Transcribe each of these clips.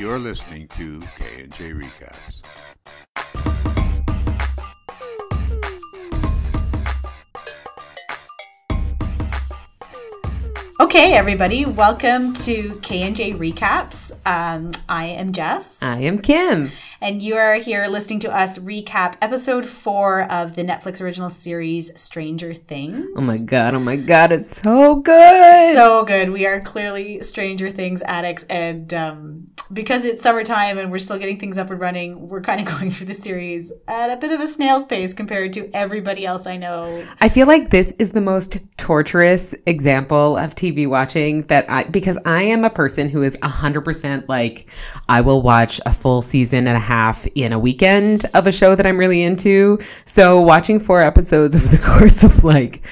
You're listening to K&J Recaps. Okay, everybody, welcome to K&J Recaps. Um, I am Jess. I am Kim. And you are here listening to us recap episode four of the Netflix original series Stranger Things. Oh my god, oh my god, it's so good. So good. We are clearly Stranger Things addicts. And um, because it's summertime and we're still getting things up and running, we're kind of going through the series at a bit of a snail's pace compared to everybody else I know. I feel like this is the most torturous example of TV watching that I, because I am a person who is 100% like, I will watch a full season and a half in a weekend of a show that I'm really into. So watching four episodes over the course of like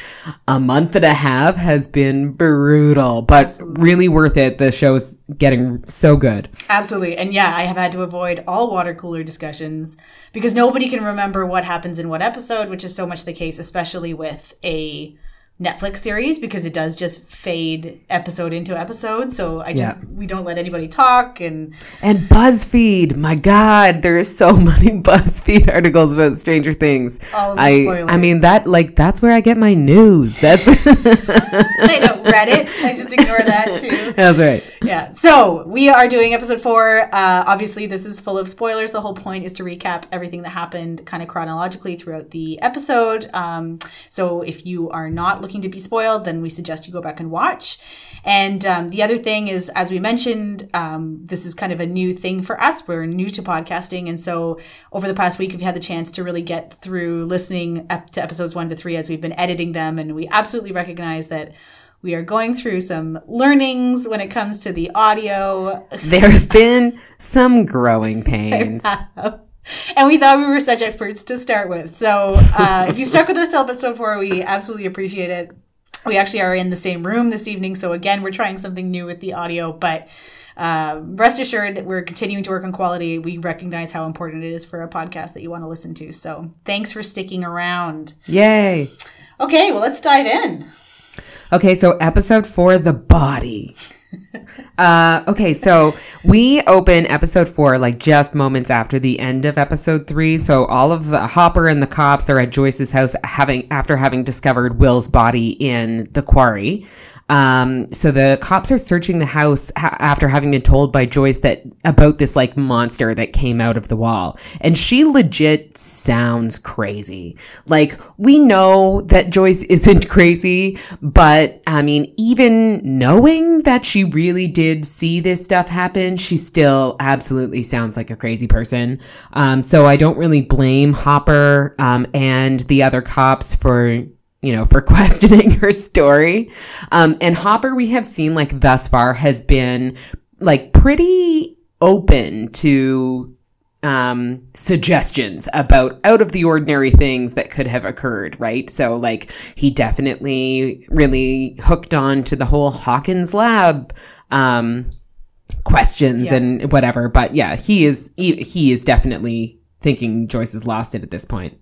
a month and a half has been brutal, but Absolutely. really worth it. The show's getting so good. Absolutely. And yeah, I have had to avoid all water cooler discussions because nobody can remember what happens in what episode, which is so much the case, especially with a Netflix series because it does just fade episode into episode. So I just yeah. we don't let anybody talk and and BuzzFeed. My God, there are so many BuzzFeed articles about Stranger Things. All of the I spoilers. I mean that like that's where I get my news. That's I know Reddit. I just ignore that too. That's right. Yeah. So we are doing episode four. Uh, obviously, this is full of spoilers. The whole point is to recap everything that happened kind of chronologically throughout the episode. Um, so if you are not looking to be spoiled, then we suggest you go back and watch. And um, the other thing is, as we mentioned, um, this is kind of a new thing for us. We're new to podcasting. And so over the past week, we've had the chance to really get through listening up to episodes one to three as we've been editing them. And we absolutely recognize that we are going through some learnings when it comes to the audio. There have been some growing pains and we thought we were such experts to start with. So uh, if you've stuck with us till episode four, we absolutely appreciate it. We actually are in the same room this evening, so again, we're trying something new with the audio, but. Uh, rest assured, we're continuing to work on quality. We recognize how important it is for a podcast that you want to listen to. So, thanks for sticking around. Yay. Okay, well, let's dive in. Okay, so episode four, the body. uh, okay, so we open episode four like just moments after the end of episode three. So all of the Hopper and the cops they're at Joyce's house having after having discovered Will's body in the quarry. Um, so the cops are searching the house ha- after having been told by Joyce that about this like monster that came out of the wall. And she legit sounds crazy. Like we know that Joyce isn't crazy, but I mean, even knowing that she really did see this stuff happen, she still absolutely sounds like a crazy person. Um, so I don't really blame Hopper, um, and the other cops for you know, for questioning her story. Um, and Hopper, we have seen like thus far has been like pretty open to um suggestions about out of the ordinary things that could have occurred right so like he definitely really hooked on to the whole hawkins lab um questions yeah. and whatever but yeah he is he, he is definitely thinking joyce has lost it at this point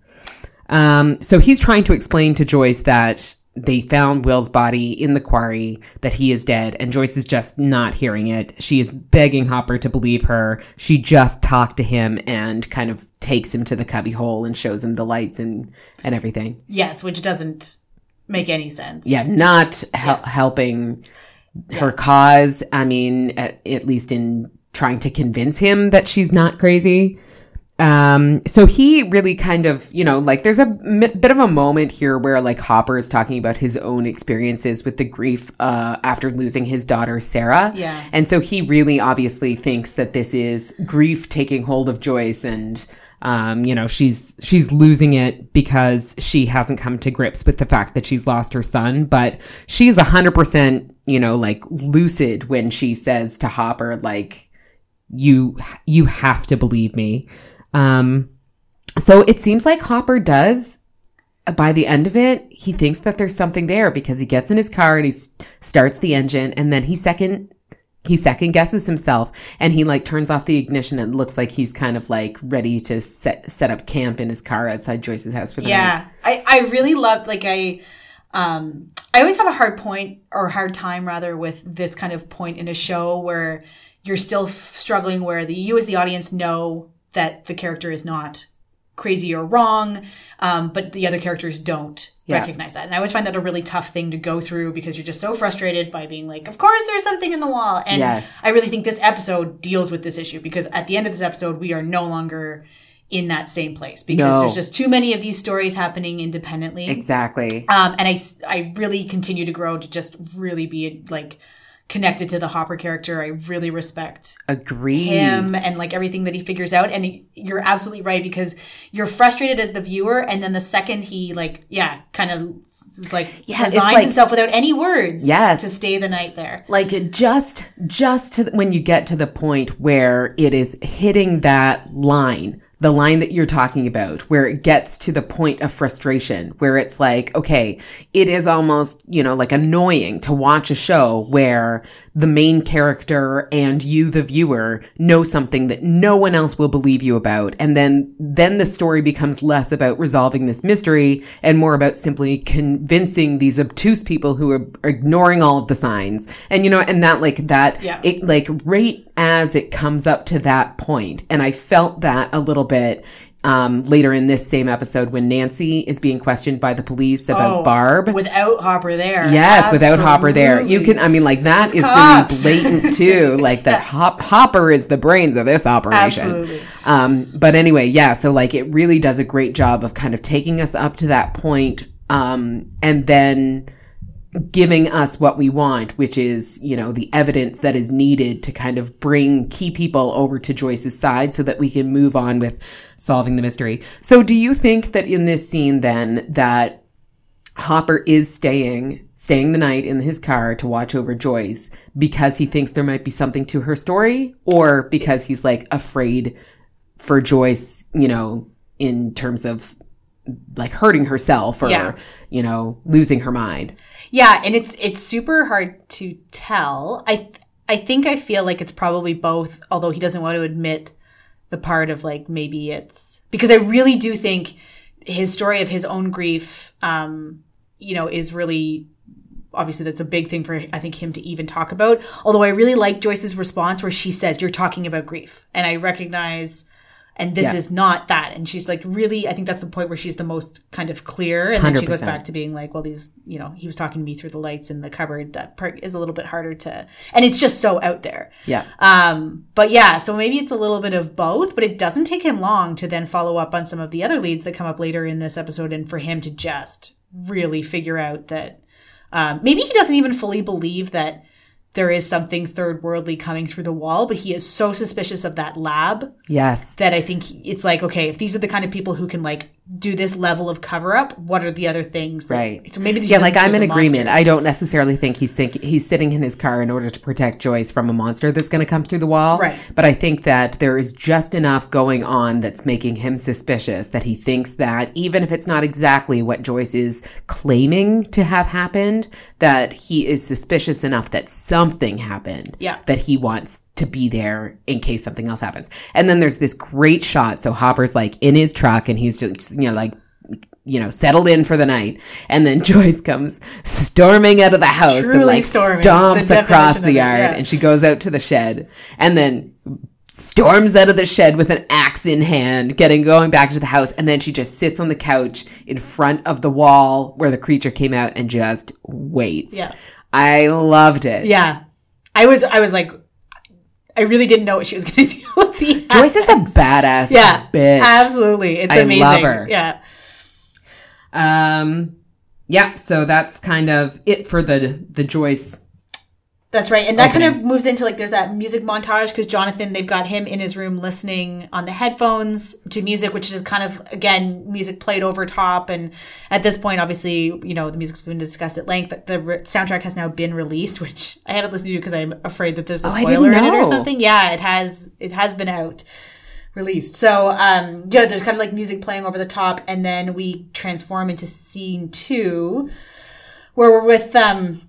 um, so he's trying to explain to Joyce that they found Will's body in the quarry, that he is dead, and Joyce is just not hearing it. She is begging Hopper to believe her. She just talked to him and kind of takes him to the cubby hole and shows him the lights and, and everything. Yes, which doesn't make any sense. Yeah, not hel- yeah. helping yeah. her cause. I mean, at, at least in trying to convince him that she's not crazy. Um, so he really kind of, you know, like there's a m- bit of a moment here where like Hopper is talking about his own experiences with the grief, uh, after losing his daughter, Sarah. Yeah. And so he really obviously thinks that this is grief taking hold of Joyce and, um, you know, she's, she's losing it because she hasn't come to grips with the fact that she's lost her son, but she's a hundred percent, you know, like lucid when she says to Hopper, like, you, you have to believe me. Um, so it seems like Hopper does by the end of it, he thinks that there's something there because he gets in his car and he s- starts the engine and then he second he second guesses himself and he like turns off the ignition and looks like he's kind of like ready to set set up camp in his car outside Joyce's house for the yeah, night. I I really loved like I um I always have a hard point or hard time rather with this kind of point in a show where you're still f- struggling where the you as the audience know that the character is not crazy or wrong, um, but the other characters don't Yeah. recognize that. And I always find that a really tough thing to go through because you're just so frustrated by being like, of course there's something in the wall. And Yes. I really think this episode deals with this issue because at the end of this episode, we are no longer in that same place because No. there's just too many of these stories happening independently. Exactly. Um, and I really continue to grow to just really be like connected to the Hopper character. I really respect Agreed. him and like everything that he figures out. And he- you're absolutely right because you're frustrated as the viewer, and then the second he like, yeah, kind of like Yeah, resigns like- himself without any words, Yes. to stay the night there. like just just to, when you get to the point where it is hitting that line the line that you're talking about where it gets to the point of frustration where it's like okay it is almost you know like annoying to watch a show where the main character and you the viewer know something that no one else will believe you about and then then the story becomes less about resolving this mystery and more about simply convincing these obtuse people who are ignoring all of the signs and you know and that like that Yeah. it like right as it comes up to that point and i felt that a little bit um, later in this same episode when nancy is being questioned by the police about Oh, barb without Hopper there. Yes, without Hopper there. You can, I mean, like that These is cops. really blatant too. Like that Hop, Hopper is the brains of this operation. Absolutely. Um, but anyway, yeah, so like it really does a great job of kind of taking us up to that point, um, and then giving us what we want, which is, you know, the evidence that is needed to kind of bring key people over to Joyce's side so that we can move on with solving the mystery. So do you think that in this scene then that Hopper is staying staying the night in his car to watch over Joyce because he thinks there might be something to her story or because he's like afraid for Joyce, you know, in terms of like hurting herself or Yeah. you know, losing her mind. Yeah, and it's it's super hard to tell. I I think I feel like it's probably both, although he doesn't want to admit the part of like maybe it's because I really do think his story of his own grief um you know is really obviously that's a big thing for I think him to even talk about. Although I really like Joyce's response where she says you're talking about grief and I recognize and this Yeah. is not that and she's like really I think that's the point where she's the most kind of clear and then she goes back to being like well these you know he was talking to me through the lights in the cupboard that part is a little bit harder to and it's just so out there. Yeah. Um, but yeah, so maybe it's a little bit of both, but it doesn't take him long to then follow up on some of the other leads that come up later in this episode and for him to just really figure out that um, maybe he doesn't even fully believe that there is something third worldly coming through the wall, but he is so suspicious of that lab Yes. that I think it's like, okay, if these are the kind of people who can like do this level of cover up, what are the other things? That, Right. So maybe Yeah, like I'm in agreement. monster. I don't necessarily think he's think, he's sitting in his car in order to protect Joyce from a monster that's going to come through the wall. Right. But I think that there is just enough going on that's making him suspicious that he thinks that even if it's not exactly what Joyce is claiming to have happened, that he is suspicious enough that something happened. Yeah. That he wants to be there in case something else happens. And then there's this great shot. So Hopper's like in his truck and he's just, you know, like you know, settled in for the night. And then Joyce comes storming out of the house and Truly like storming, stomps the across the of it, yard yeah. and she goes out to the shed and then storms out of the shed with an axe in hand, getting going back to the house. And then she just sits on the couch in front of the wall where the creature came out and just waits. Yeah. I loved it. Yeah. I was, I was like, I really didn't know what she was going to do with the Joyce is a badass yeah, bitch. absolutely. It's I amazing. love her. Yeah. Um, yeah, so that's kind of it for the the Joyce. That's right. And that kind of moves into like there's that music montage because Jonathan, they've got him in his room listening on the headphones to music, which is kind of, again, music played over top. And at this point, obviously, you know, the music's been discussed at length. The re- soundtrack has now been released, which I haven't listened to because I'm afraid that there's a Oh, spoiler in it or something. Yeah, it has, it has been out. Released. So, um, yeah, there's kind of like music playing over the top, and then we transform into scene two, where we're with um,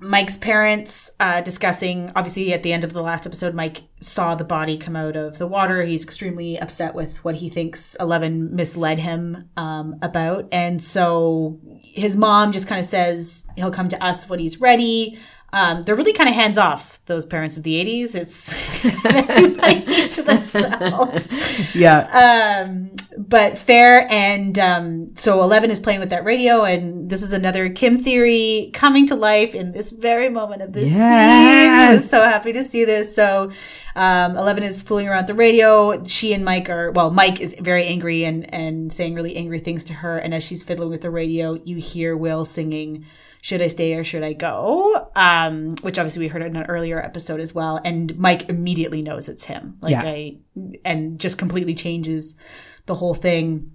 Mike's parents uh, discussing. Obviously, at the end of the last episode, Mike saw the body come out of the water. He's extremely upset with what he thinks Eleven misled him um, about, and so his mom just kind of says he'll come to us when he's ready. Um, they're really kind of hands off. Those parents of the '80s. It's everybody to themselves. Yeah. Um, but fair and um, so Eleven is playing with that radio, and this is another Kim theory coming to life in this very moment of this scene. I was so happy to see this. So um, Eleven is fooling around the radio. She and Mike are well. Mike is very angry and and saying really angry things to her. And as she's fiddling with the radio, you hear Will singing. Should I stay or should I go? Um, which obviously we heard in an earlier episode as well. And Mike immediately knows it's him. Like Yeah. I, and just completely changes the whole thing.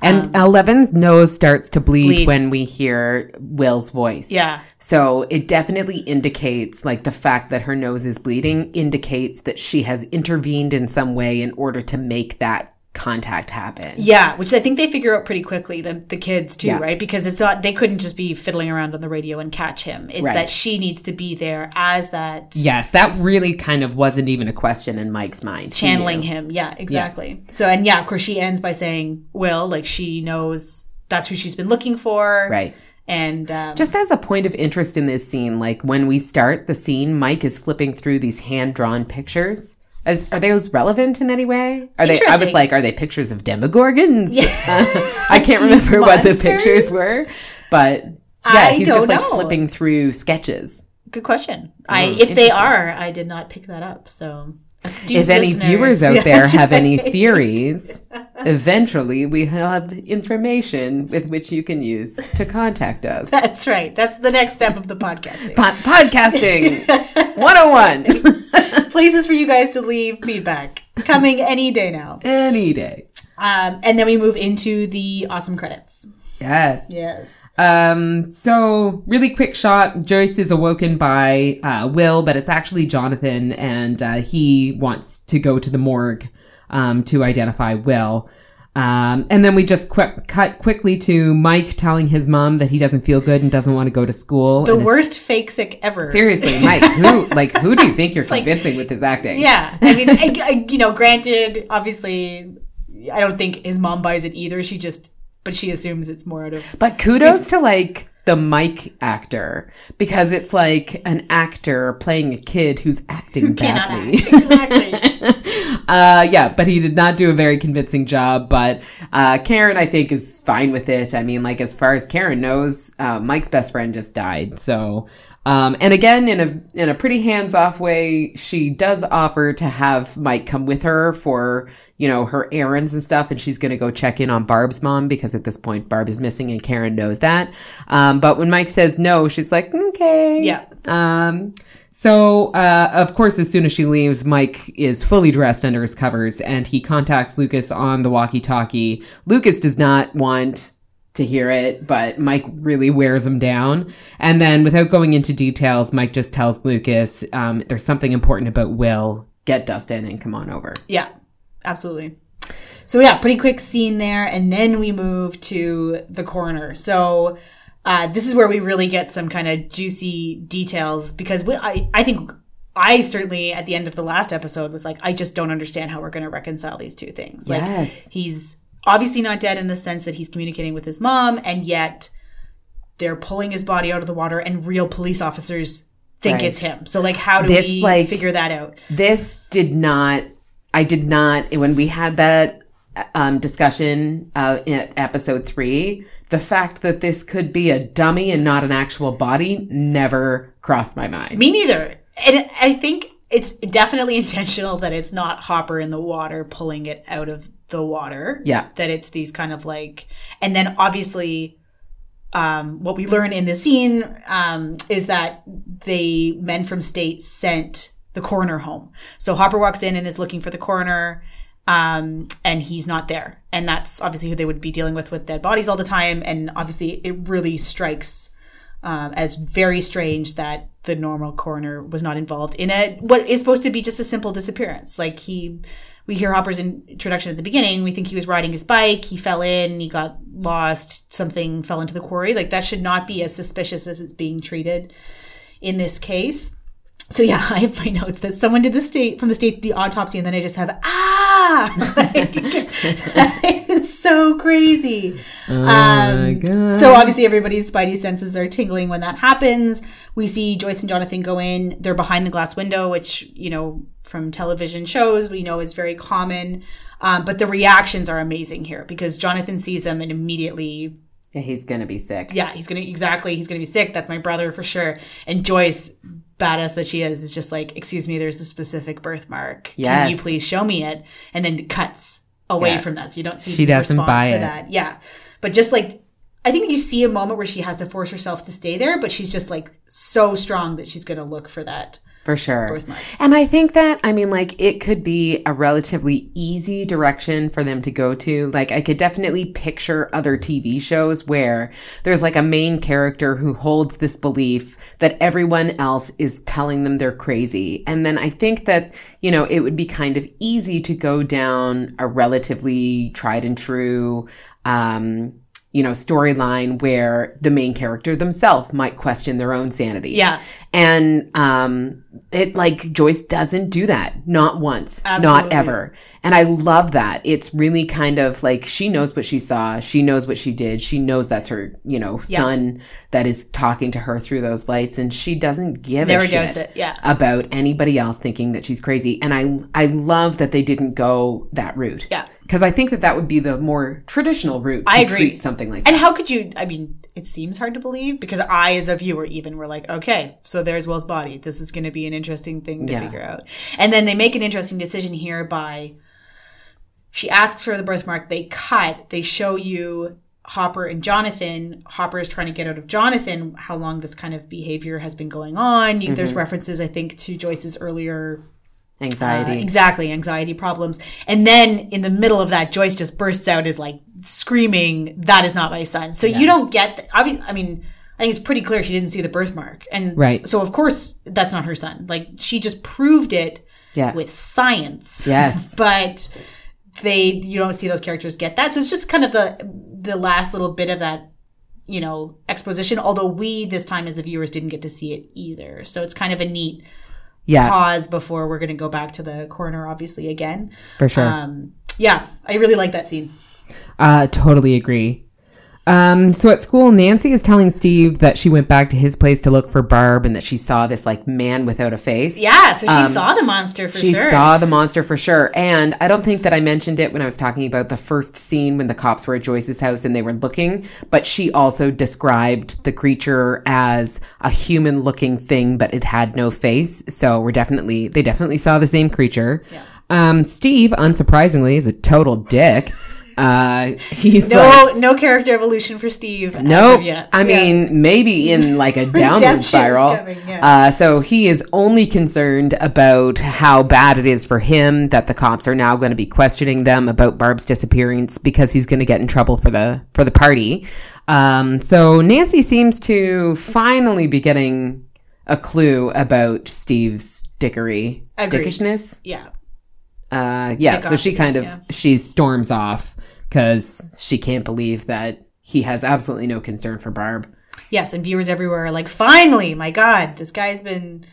And Eleven's nose starts to bleed, Bleed. when we hear Will's voice. Yeah. So it definitely indicates, like, the fact that her nose is bleeding indicates that she has intervened in some way in order to make that contact happen. Yeah, which I think they figure out pretty quickly, the, the kids too, Yeah. right? Because it's not, they couldn't just be fiddling around on the radio and catch him. It's Right. that she needs to be there as that Yes, that really kind of wasn't even a question in Mike's mind. Channeling him. Yeah, exactly. So, and yeah, of course, she ends by saying, Will, like she knows that's who she's been looking for. Right. And um, Just as a point of interest in this scene, like when we start the scene, Mike is flipping through these hand drawn pictures. As, are those relevant in any way? Are they? I was like, are they pictures of demogorgons? Yeah, I can't remember what the pictures were, but yeah, I he's don't just like know. flipping through sketches. good question. I, Mm, if they are, I did not pick that up. So, if any listeners- viewers out Yeah, there have any right. theories, eventually we have information with which you can use to contact us. That's right. That's the next step of the podcasting. Po- podcasting 101 Places for you guys to leave feedback coming any day now. any day. Um, and then we move into the awesome credits. Yes. Yes. Um, so really quick shot. Joyce is awoken by, uh, Will, but it's actually Jonathan and, uh, he wants to go to the morgue, um, to identify Will. Um, and then we just qu- cut quickly to Mike telling his mom that he doesn't feel good and doesn't want to go to school. The worst fake sick ever. Seriously, Mike, who, like, who do you think you're like- convincing with his acting? Yeah. I mean, I, I, you know, granted, obviously, I don't think his mom buys it either. She just, but she assumes it's more out of. But kudos to like the Mike actor because it's like an actor playing a kid who's acting Cannot badly. act. Exactly. Uh, yeah, but he did not do a very convincing job. But uh, Karen, I think, is fine with it. I mean, like as far as Karen knows, uh, Mike's best friend just died, so. Um, and again, in a in a pretty hands off way, she does offer to have Mike come with her for you know her errands and stuff, and she's going to go check in on Barb's mom because at this point Barb is missing and Karen knows that. Um, but when Mike says no, she's like, okay, Yeah. Um, so, uh, of course, as soon as she leaves, Mike is fully dressed under his covers and he contacts Lucas on the walkie talkie. Lucas does not want to hear it, but Mike really wears him down. And then, without going into details, Mike just tells Lucas, um, there's something important about Will. Get Dustin and come on over. Yeah, absolutely. So yeah, pretty quick scene there, and then we move to the coroner. So uh, this is where we really get some kind of juicy details because we, I I think I certainly at the end of the last episode was like I just don't understand how we're going to reconcile these two things. Like Yes. he's obviously not dead in the sense that he's communicating with his mom, and yet they're pulling his body out of the water, and real police officers think Right. it's him. So like, how do This, we like- figure that out? This did not, I did not, when we had that um, discussion uh, in episode three, the fact that this could be a dummy and not an actual body never crossed my mind. Me neither. And I think it's definitely intentional that it's not Hopper in the water pulling it out of the water. Yeah. That it's these kind of like, and then obviously, um, what we learn in the scene um, is that the men from state sent the coroner home. So Hopper walks in and is looking for the coroner, um, and he's not there. And that's obviously who they would be dealing with with dead bodies all the time. And obviously, it really strikes um, as very strange that the normal coroner was not involved in a what is supposed to be just a simple disappearance. Like he, we hear Hopper's introduction at the beginning. We think he was riding his bike. He fell in. He got lost. Something fell into the quarry. Like that should not be as suspicious as it's being treated in this case. So yeah, I have my notes that someone did the state from the state to the autopsy, and then I just have ah like, that is so crazy. Oh Um, so obviously everybody's spidey senses are tingling when that happens. We see Joyce and Jonathan go in. They're behind the glass window, which you know from television shows we know is very common. Um, but the reactions are amazing here because Jonathan sees them and immediately, Yeah, he's gonna be sick. yeah, he's gonna exactly he's gonna be sick. That's my brother for sure. And Joyce, badass that she is, is just like, excuse me, there's a specific birthmark. Yes. Can you please show me it? And then cuts away Yeah. from that, so you don't see She the response buy to it. that. Yeah, but just like I think you see a moment where she has to force herself to stay there, but she's just like so strong that she's going to look for that. For sure. Birthmark. And I think that, I mean, like, it could be a relatively easy direction for them to go to. Like, I could definitely picture other TV shows where there's like a main character who holds this belief that everyone else is telling them they're crazy. And then I think that, you know, it would be kind of easy to go down a relatively tried and true, um, you know, storyline where the main character themselves might question their own sanity. Yeah. And um it like Joyce doesn't do that. Not once. Not ever. And I love that. It's really kind of like she knows what she saw. She knows what she did. She knows that's her, you know, Yeah. son that is talking to her through those lights and she doesn't give Never a shit it, yeah. about anybody else thinking that she's crazy. And I I love that they didn't go that route. Yeah. Because I think that that would be the more traditional route to I agree. treat something like that. And how could you? I mean, it seems hard to believe because I, as a viewer, even were like, okay, so there's Will's body. This is going to be an interesting thing to Yeah. figure out. And then they make an interesting decision here by she asks for the birthmark. They cut. They show you Hopper and Jonathan. Hopper is trying to get out of Jonathan how long this kind of behavior has been going on. You There's references, I think, to Joyce's earlier Anxiety. uh, exactly, anxiety problems. And then in the middle of that, Joyce just bursts out is like screaming, "That is not my son." So you don't get. The, I mean, I think it's pretty clear she didn't see the birthmark, and Right. So of course that's not her son. Like she just proved it Yeah. with science. Yes. but they you don't see those characters get that. So it's just kind of the the last little bit of that you know exposition. Although we this time as the viewers didn't get to see it either. So it's kind of a neat yeah. pause before we're going to go back to the coroner, obviously, again. For sure. Um, yeah, I really like that scene. Uh, totally agree. Um, so at school, Nancy is telling Steve that she went back to his place to look for Barb and that she saw this like man without a face. Yeah, so she saw the monster for Um, She sure. saw the monster for sure. And I don't think that I mentioned it when I was talking about the first scene when the cops were at Joyce's house and they were looking, but she also described the creature as a human looking thing, but it had no face. So we're definitely, they definitely saw the same creature. Um, Steve, unsurprisingly, is a total dick. Uh, he's no, like, no character evolution for Steve. no, yet. I Yeah. mean maybe in like a downward spiral. coming, yeah. uh, so he is only concerned about how bad it is for him that the cops are now going to be questioning them about Barb's disappearance because he's going to get in trouble for the for the party. Um, so Nancy seems to finally be getting a clue about Steve's dickery, Agreed. dickishness. yeah, Uh, yeah, so Dick she off, kind of yeah. she storms off because she can't believe that he has absolutely no concern for Barb. yes, and viewers everywhere are like, finally, my God, this guy's been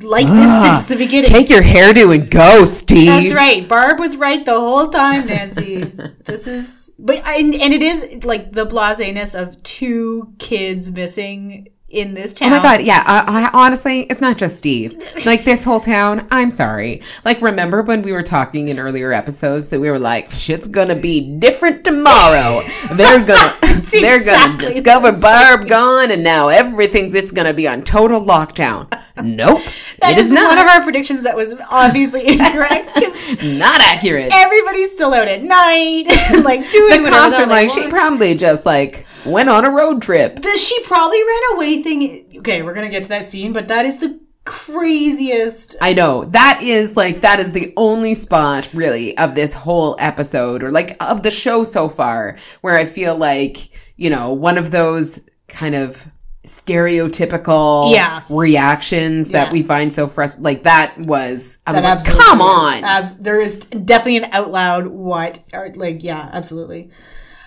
like this Ah, since the beginning. Take your hairdo and go, Steve. That's right. Barb was right the whole time, Nancy. this is, but and, and it is like the blaseness of two kids missing in this town. Oh my god, yeah. I, I honestly, it's not just Steve. Like this whole town. I'm sorry. Like remember when we were talking in earlier episodes that we were like, shit's gonna be different tomorrow. They're gonna, they're gonna discover Barb gone, and now everything's it's gonna be on total lockdown. Nope, That it is is not. one of our predictions that was obviously incorrect not accurate. everybody's still out at night, like doing the cops are like, she probably just like went on a road trip. Does she probably ran away thing? Okay, we're gonna get to that scene, but that is the craziest. I know that is like that is the only spot really of this whole episode or like of the show so far where I feel like you know one of those kind of stereotypical Yeah. reactions that we find so frustrating. Like that was I was like, come on, Abs- there is definitely an out loud what, or like, yeah, absolutely.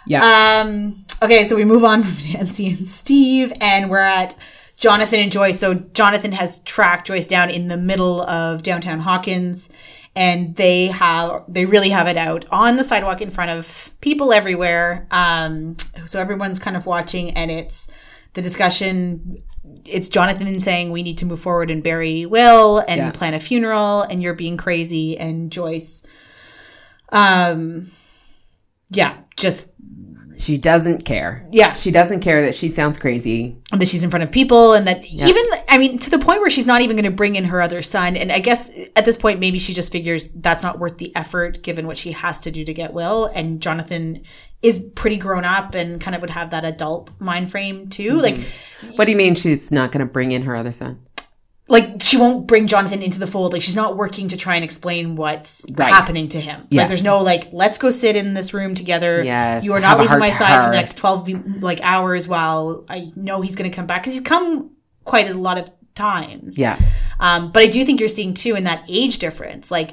yeah, Um, okay, so we move on from Nancy and Steve, and we're at Jonathan and Joyce. So Jonathan has tracked Joyce down in the middle of downtown Hawkins, and they have they really have it out on the sidewalk in front of people everywhere. Um, so everyone's kind of watching, and it's the discussion. It's Jonathan saying we need to move forward and bury Will and Yeah. plan a funeral, and you're being crazy, and Joyce. Um, yeah, just She doesn't care. Yeah. She doesn't care that she sounds crazy. that she's in front of people and that even i mean to the point where she's not even going to bring in her other son and i guess at this point maybe she just figures that's not worth the effort given what she has to do to get will and jonathan is pretty grown up and kind of would have that adult mind frame too like mm-hmm. What do you mean she's not going to bring in her other son? Like she won't bring jonathan into the fold. Like she's not working to try and explain what's Right. happening to him. Like there's no like let's go sit in this room together. Yes, you are not a leaving my side for the next 12 like hours while i know he's going to come back. Because he's come quite a lot of times. Yeah. Um, but I do think you're seeing too in that age difference, like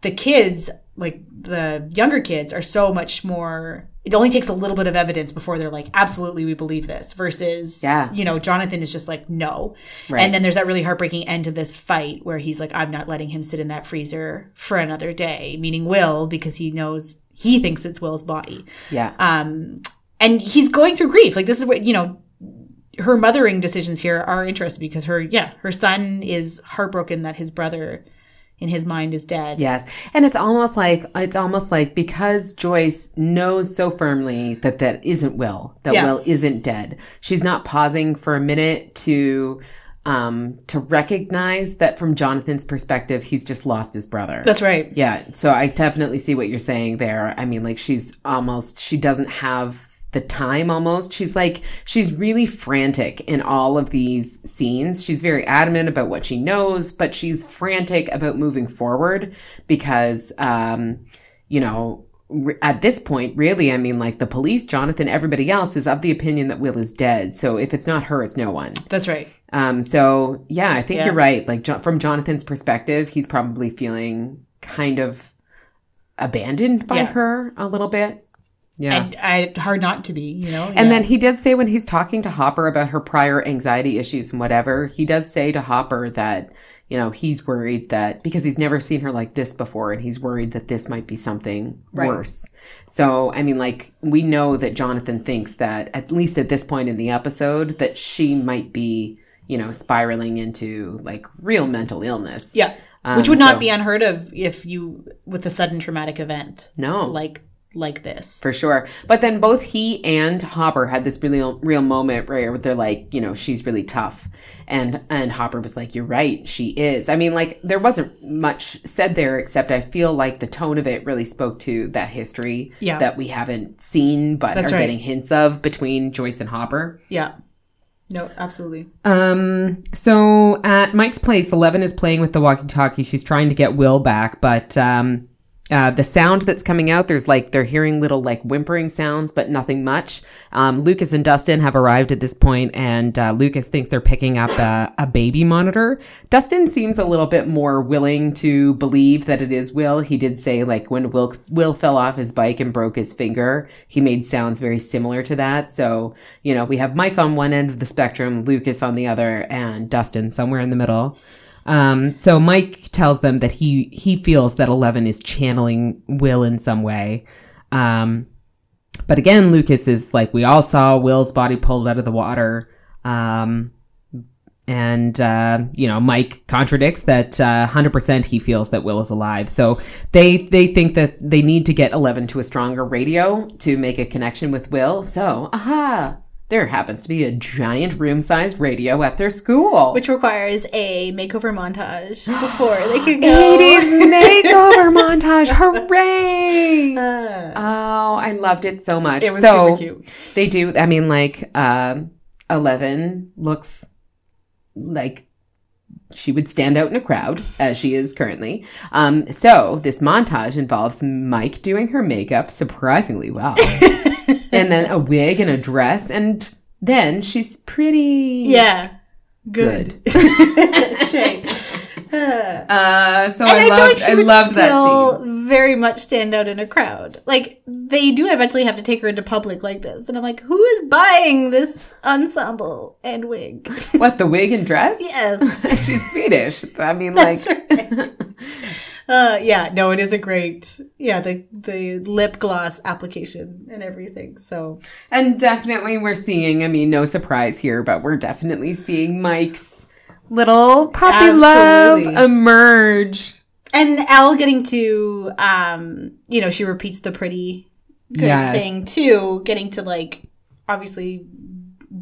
the kids, like the younger kids, are so much more. It only takes a little bit of evidence before they're like, absolutely, we believe this. Versus, Yeah. you know, Jonathan is just like, no. Right. And then there's that really heartbreaking end to this fight where he's like, I'm not letting him sit in that freezer for another day, meaning Will, because he knows he thinks it's Will's body Yeah. um, and he's going through grief. Like this is what you know. Her mothering decisions here are interesting because her, yeah, her son is heartbroken that his brother, in his mind, is dead. Yes. And it's almost like it's almost like because Joyce knows so firmly that that isn't Will, that Yeah. Will isn't dead. She's not pausing for a minute to um to recognize that from Jonathan's perspective he's just lost his brother. That's right. yeah, so I definitely see what you're saying there. I mean like she's almost she doesn't have the time almost. She's like she's really frantic in all of these scenes. She's very adamant about what she knows, but she's frantic about moving forward because um you know at this point really I mean like the police, Jonathan, everybody else is of the opinion that Will is dead. So if it's not her, it's no one. That's right. Um, so yeah, I think Yeah. you're right. Like jo- from Jonathan's perspective, he's probably feeling kind of abandoned by Yeah. her a little bit. Yeah. And I hard not to be, you know. And then he did say when he's talking to Hopper about her prior anxiety issues and whatever, he does say to Hopper that, you know, he's worried that because he's never seen her like this before and he's worried that this might be something Right. worse. So, I mean, like, we know that Jonathan thinks that, at least at this point in the episode, that she might be, you know, spiraling into like real mental illness. yeah, Um, which would not so- be unheard of if you with a sudden traumatic event No. like like this. For sure. But then both he and Hopper had this really real moment where they're like, you know, she's really tough. And and Hopper was like, You're right, she is. I mean, like, there wasn't much said there except I feel like the tone of it really spoke to that history Yeah. that we haven't seen but That's are right. getting hints of between Joyce and Hopper. Yeah. No, absolutely. Um, so at Mike's place, Eleven is playing with the walkie-talkie. She's trying to get Will back, but um, uh, the sound that's coming out, there's like they're hearing little like whimpering sounds, but nothing much. Um, Lucas and Dustin have arrived at this point, and uh, Lucas thinks they're picking up a, a baby monitor. Dustin seems a little bit more willing to believe that it is Will. He did say like when Will Will fell off his bike and broke his finger, he made sounds very similar to that. So you know we have Mike on one end of the spectrum, Lucas on the other, and Dustin somewhere in the middle. Um, so Mike tells them that he he feels that Eleven is channeling Will in some way. Um, but again, Lucas is like we all saw Will's body pulled out of the water. Um, and uh, you know, Mike contradicts that uh, hundred percent. He feels that Will is alive. So they they think that they need to get Eleven to a stronger radio to make a connection with Will. So aha, there happens to be a giant room-sized radio at their school. Which requires a makeover montage before they can go. 80s makeover montage. Hooray! Uh, Oh, I loved it so much. It was so super cute. They do. I mean, like, um, Eleven looks like she would stand out in a crowd as she is currently. Um, so this montage involves Mike doing her makeup surprisingly well, and then a wig and a dress, and then she's pretty. yeah. Good. That's right. Uh, so And I, I, feel like she I would that still scene. very much stand out in a crowd. Like they do eventually have to take her into public like this, and I'm like, who is buying this ensemble and wig? What the wig and dress? yes, She's Swedish. I mean, like, right. Uh, yeah, no, it is a great, yeah, the the lip gloss application and everything. So And definitely we're seeing, I mean, no surprise here, but we're definitely seeing Mike's little puppy Absolutely. love emerge. and El getting to, um, you know, she repeats the pretty good Yes. thing too, getting to like obviously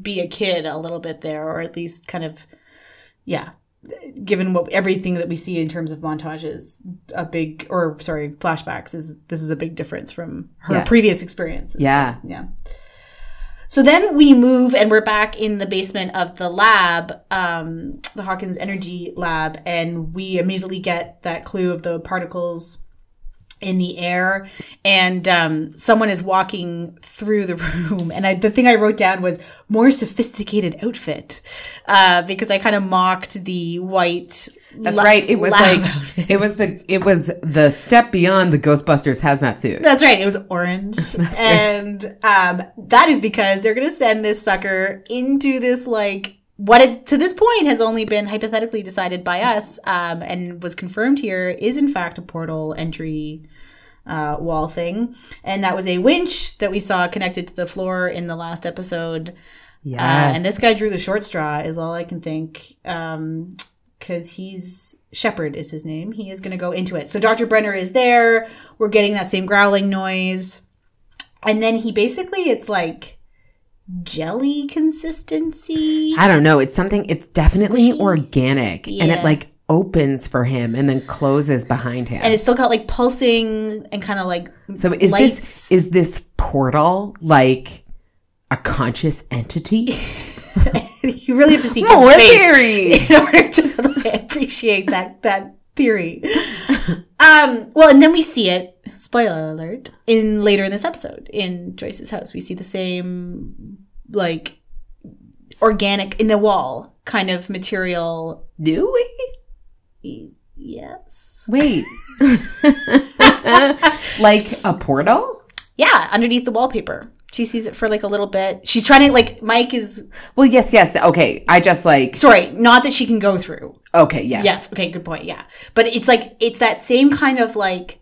be a kid a little bit there, or at least kind of, yeah. Given what everything that we see in terms of montages, a big or sorry flashbacks is this is a big difference from her Yeah. previous experiences. Yeah. Yeah. So then we move and we're back in the basement of the lab, um, the Hawkins Energy Lab, and we immediately get that clue of the particles in the air. And um, someone is walking through the room. And I, the thing I wrote down was more sophisticated outfit uh, because I kind of mocked the white. That's la- right. It was like outfit. it was the it was the step beyond the Ghostbusters hazmat suit. That's right. It was orange. and um, that is because they're going to send this sucker into this, like, what it, to this point has only been hypothetically decided by us um, and was confirmed here is, in fact, a portal entry uh, wall thing. And that was a winch that we saw connected to the floor in the last episode. Yes. Uh, and this guy drew the short straw, is all I can think. Um, because he's Shepard is his name. He is going to go into it. So Dr. Brenner is there. We're getting that same growling noise. And then he basically, it's like jelly consistency. I don't know. It's something. It's definitely Squishy? organic, and it like opens for him and then closes behind him. And it's still got like pulsing and kind of like so is lights. this is this portal like a conscious entity? you really have to see More theory. in order to like, appreciate that that theory. um, well, and then we see it. Spoiler alert! In later in this episode, in Joyce's house, we see the same like organic in the wall kind of material. Do we? Yes. Wait. like a portal? Yeah, underneath the wallpaper. She sees it for like a little bit. She's trying to like Mike is Well, yes, yes. Okay. I just like sorry, not that she can go through. okay, yes. Yes. Okay. Good point. Yeah. But it's like, it's that same kind of like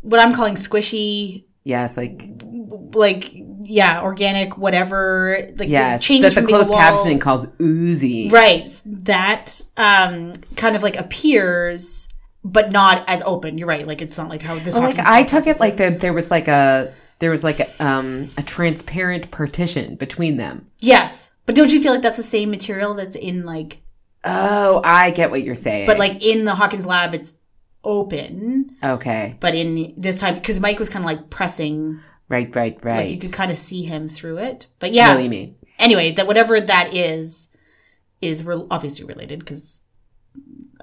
what I'm calling squishy, Yes, like like, yeah, organic, whatever. Like, yes. it changes that the from being a closed wall- captioning calls oozy. Right. That um, kind of like appears, but not as open. You're right. Like, it's not like how this Well, like I took is it like that there was like a there was like a um a transparent partition between them. Yes. But don't you feel like that's the same material that's in like, Oh, I get what you're saying. but like in the Hawkins lab, it's open, okay, but in this time, because Mike was kind of like pressing, right, right, right. like you could kind of see him through it. But yeah, know you mean? anyway, that whatever that is, is re- obviously related because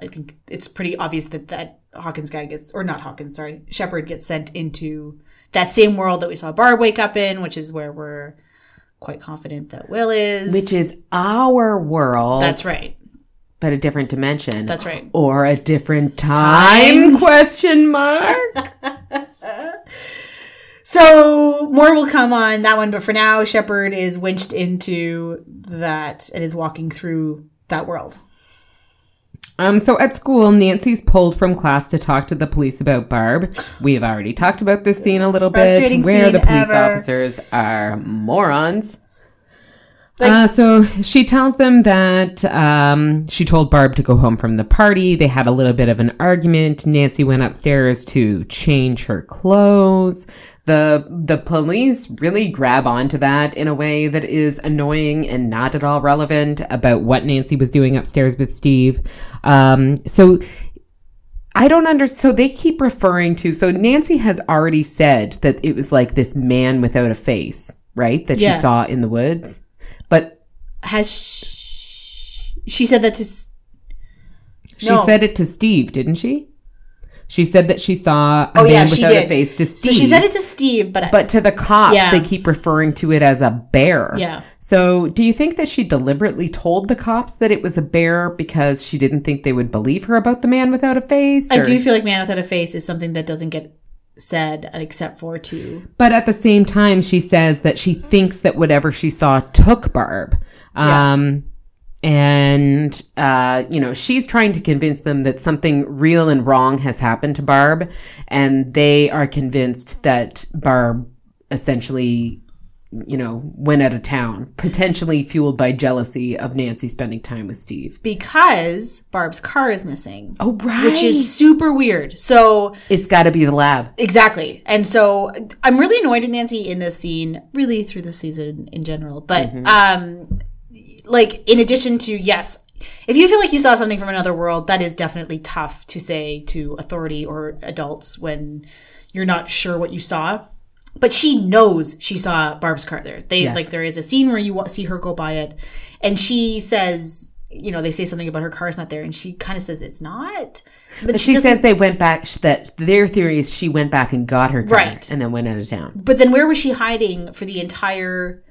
I think it's pretty obvious that that Hawkins guy gets, or not Hawkins, sorry, Shepard gets sent into that same world that we saw Barb wake up in, which is where we're quite confident that Will is. Which is our world. that's right. but a different dimension. That's right. Or a different time? Question mark. So more will come on that one, but for now, Shepard is winched into that and is walking through that world. Um, so at school, Nancy's pulled from class to talk to the police about Barb. We have already talked about this scene a little bit, where the police ever. officers are morons. Like- uh, so she tells them that um, she told Barb to go home from the party. They had a little bit of an argument. Nancy went upstairs to change her clothes. The the police really grab onto that in a way that is annoying and not at all relevant about what Nancy was doing upstairs with Steve. Um, so I don't understand. So they keep referring to. So Nancy has already said that it was like this man without a face, right? That Yeah. she saw in the woods. Has she, she said that to? she No. said it to Steve, didn't she? She said that she saw a Oh, man yeah, without a face to So Steve. she said it to Steve, but, But to the cops, Yeah. they keep referring to it as a bear. Yeah. So do you think that she deliberately told the cops that it was a bear because she didn't think they would believe her about the man without a face? I do feel like man without a face is something that doesn't get said except for to But at the same time, she says that she thinks that whatever she saw took Barb. Um, and uh, you know she's trying to convince them that something real and wrong has happened to Barb, and they are convinced that Barb essentially, you know, went out of town, potentially fueled by jealousy of Nancy spending time with Steve. because Barb's car is missing. Oh, right. Which is super weird. So It's got to be the lab. Exactly. And so I'm really annoyed with Nancy in this scene, really through the season in general. But um like in addition to yes, if you feel like you saw something from another world, that is definitely tough to say to authority or adults when you're not sure what you saw. But she knows she saw Barb's car there. They Yes. like there is a scene where you see her go by it, and she says, you know, they say something about her car's not there, and she kind of says it's not. But She doesn't- says they went back. That their theory is she went back and got her car Right. and then went out of town. But then where was she hiding for the entire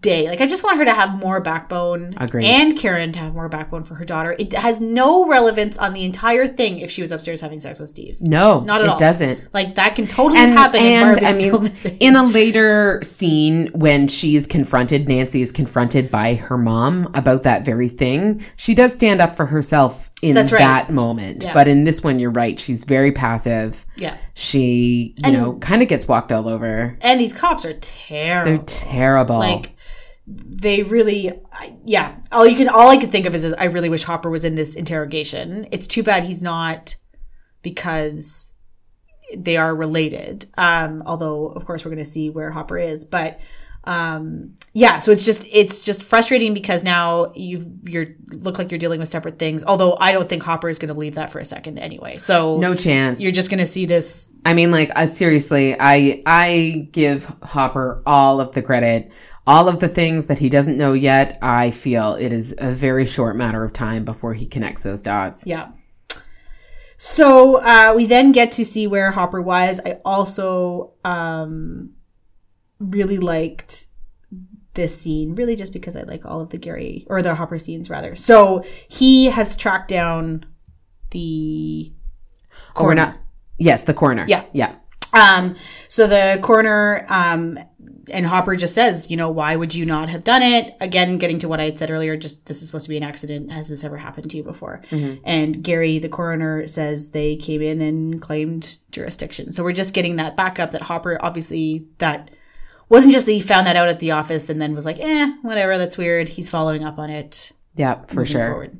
day? Like I just want her to have more backbone. Agreed. And Karen to have more backbone for her daughter. It has no relevance on the entire thing if she was upstairs having sex with Steve. No, Not at it all. doesn't. Like that can totally happen and, is still missing. in a later scene when she's confronted, Nancy is confronted by her mom about that very thing. She does stand up for herself in That's right. that moment. Yeah. But in this one, you're right. She's very passive. yeah. She, you know, kind of gets walked all over. And these cops are terrible. They're terrible. like they really I- yeah all you can all i could think of is, is i really wish hopper was in this interrogation it's too bad he's not because they are related um although of course we're going to see where hopper is but um yeah so it's just it's just frustrating because now you you're look like you're dealing with separate things although i don't think hopper is going to believe that for a second anyway so no chance. you're just going to see this I mean, like, uh, seriously, I I give Hopper all of the credit. All of the things that he doesn't know yet, I feel it is a very short matter of time before he connects those dots. Yeah. So uh, we then get to see where Hopper was. I also um, really liked this scene, really just because I like all of the Gary or the Hopper scenes rather. So he has tracked down the Oh, we're. Yes, the coroner. Yeah. yeah. Um, so the coroner, um, and Hopper just says, you know, why would you not have done it? Again, getting to what I had said earlier, just this is supposed to be an accident. Has this ever happened to you before? And Gary, the coroner, says they came in and claimed jurisdiction. So we're just getting that backup that Hopper, obviously, that wasn't just that he found that out at the office and then was like, eh, whatever, that's weird. He's following up on it. Yeah, for sure. forward.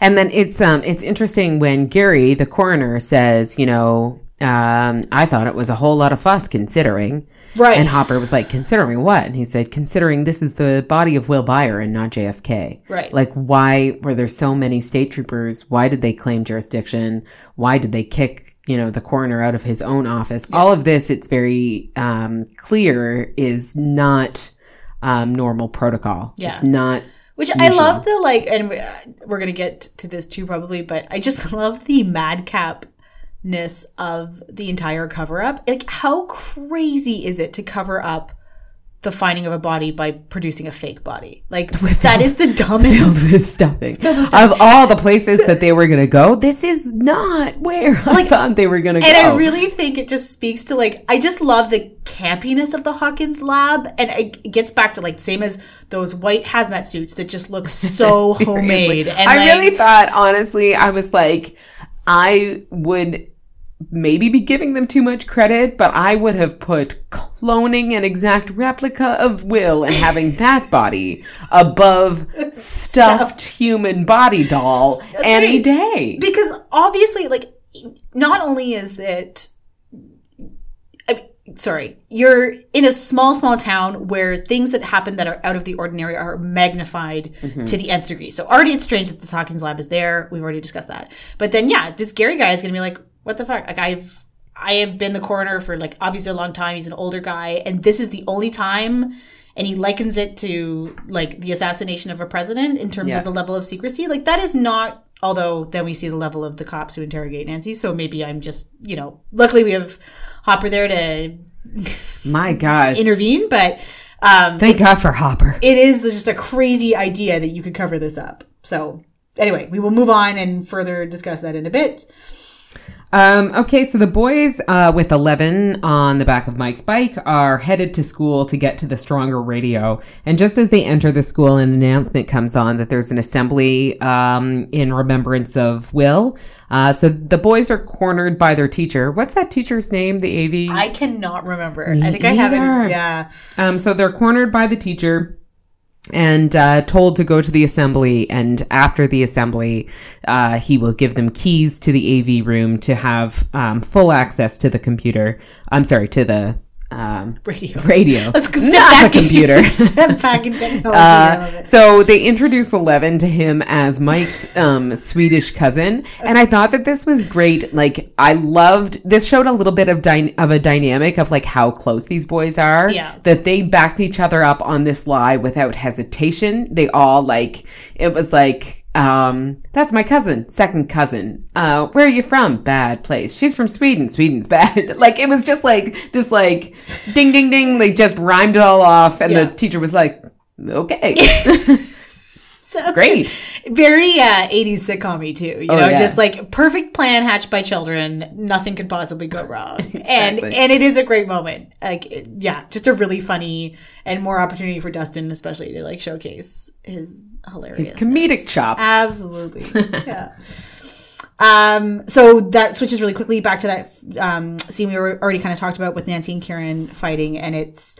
And then it's um it's interesting when Gary, the coroner, says, you know, um, I thought it was a whole lot of fuss considering. Right. And Hopper was like, considering what? And he said, considering this is the body of Will Byer and not JFK. Right. Like, why were there so many state troopers? Why did they claim jurisdiction? Why did they kick, you know, the coroner out of his own office? All of this, it's very um, clear, is not um, normal protocol. Yeah. It's not. Which I love the like, and uh, we're gonna get to this too probably, but I just love the madcapness of the entire cover up. Like, how crazy is it to cover up the finding of a body by producing a fake body? Like, that is the dumbest. with stuffing. Of all the places that they were going to go, this is not where I thought they were going to go. And I really think it just speaks to like I just love the campiness of the Hawkins lab, and it gets back to like same as those white hazmat suits that just look so homemade. And I like, really thought, honestly, I was like, I would maybe be giving them too much credit, but I would have put cloning an exact replica of Will and having that body above stuffed. human body doll any right. day. because obviously like not only is it I mean, sorry you're in a small small town where things that happen that are out of the ordinary are magnified mm-hmm. to the nth degree. So already it's strange that the hawkins lab is there. We've already discussed that. But then yeah this gary guy is gonna be like what the fuck like i've i have been the coroner for like obviously a long time he's an older guy and this is the only time and he likens it to like the assassination of a president in terms Yeah. of the level of secrecy. Like that is not. Although then we see the level of the cops who interrogate Nancy. So maybe I'm just you know. Luckily we have Hopper there to My God. intervene, but um, Thank God for Hopper. it is just a crazy idea that you could cover this up. So anyway, we will move on and further discuss that in a bit. Um, okay, so the boys uh, with 11 on the back of Mike's bike are headed to school to get to the stronger radio. And just as they enter the school, an announcement comes on that there's an assembly um, in remembrance of Will. Uh, so the boys are cornered by their teacher. What's that teacher's name? The AV? I cannot remember. I think I have it. Yeah. Um, so they're cornered by the teacher and uh, told to go to the assembly. And after the assembly, uh, he will give them keys to the AV room to have um, full access to the computer. I'm sorry, to the um, Radio. radio. Let's go step Not back the computer. step back in technology. Uh, so they introduce Eleven to him as Mike's um, Swedish cousin, and I thought that this was great. Like I loved this showed a little bit of dy- of a dynamic of like how close these boys are. Yeah. that they backed each other up on this lie without hesitation. They all like it was like. Um, that's my cousin, second cousin. Uh, where are you from? Bad place. She's from Sweden. Sweden's bad. like it was just like this, like ding, ding, ding. They just rhymed it all off, and Yeah. the teacher was like, "Okay, Sounds great." Very uh, 80s sitcom too. You Oh, know, yeah. just like perfect plan hatched by children. Nothing could possibly go wrong. And Exactly. and it is a great moment. Like yeah, just a really funny and more opportunity for Dustin especially to like showcase his hilarious His comedic chops. Absolutely. yeah. Um, so that switches really quickly back to that um, scene we were already kind of talked about with Nancy and Karen fighting, and it's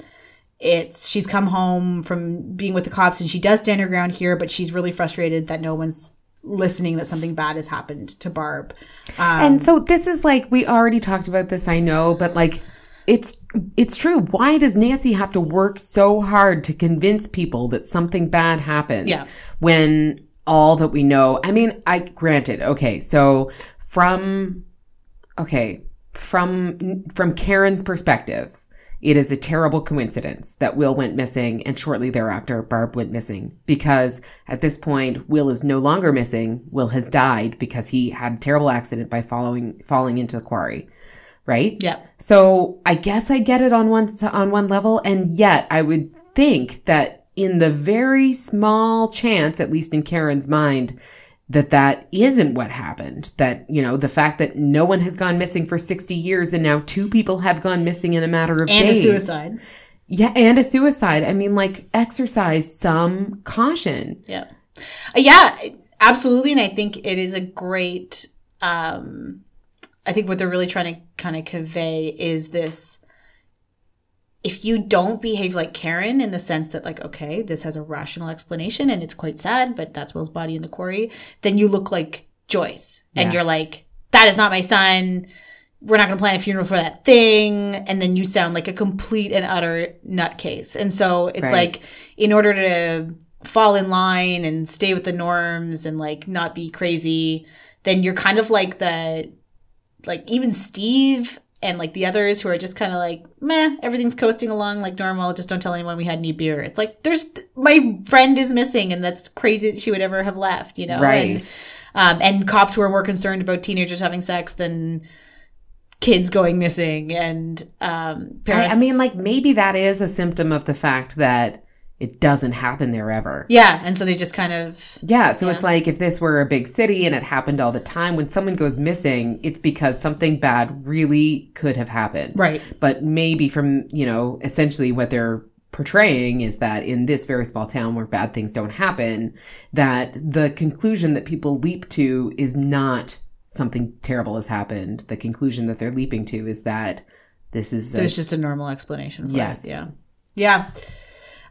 it's she's come home from being with the cops, and she does stand her ground here, but she's really frustrated that no one's listening, that something bad has happened to Barb. Um, and so this is like we already talked about this, I know, but like it's it's true. Why does Nancy have to work so hard to convince people that something bad happened? Yeah. When all that we know, I mean, I granted, okay, so from okay, from from Karen's perspective, it is a terrible coincidence that Will went missing and shortly thereafter Barb went missing because at this point Will is no longer missing. Will has died because he had a terrible accident by following falling into the quarry. Right? Yeah. So I guess I get it on one on one level and yet I would think that in the very small chance at least in Karen's mind that that isn't what happened that you know the fact that no one has gone missing for 60 years and now two people have gone missing in a matter of and days a suicide. yeah and a suicide i mean like exercise some caution Yeah. Uh, yeah, absolutely. And I think it is a great, um, I think what they're really trying to kind of convey is this if you don't behave like Karen in the sense that, like, okay, this has a rational explanation and it's quite sad, but that's Will's body in the quarry, then you look like Joyce. And Yeah. you're like, that is not my son. We're not going to plan a funeral for that thing. And then you sound like a complete and utter nutcase. And so it's Right. like, in order to fall in line and stay with the norms and like not be crazy, then you're kind of like the, like even Steve and like the others who are just kind of like, meh, everything's coasting along like normal. Just don't tell anyone we had any beer. It's like, there's, my friend is missing and that's crazy that she would ever have left, you know? Right. And, um, and cops who are more concerned about teenagers having sex than kids going missing and, um, I. I mean like maybe that is a symptom of the fact that it doesn't happen there ever yeah. And so they just kind of, yeah so Yeah. it's like if this were a big city and it happened all the time when someone goes missing it's because something bad really could have happened right. but maybe from you know essentially what they're portraying is that in this very small town where bad things don't happen that the conclusion that people leap to is not something terrible has happened the conclusion that they're leaping to is that this is a, There's just a normal explanation. For Yes. It. Yeah. Yeah.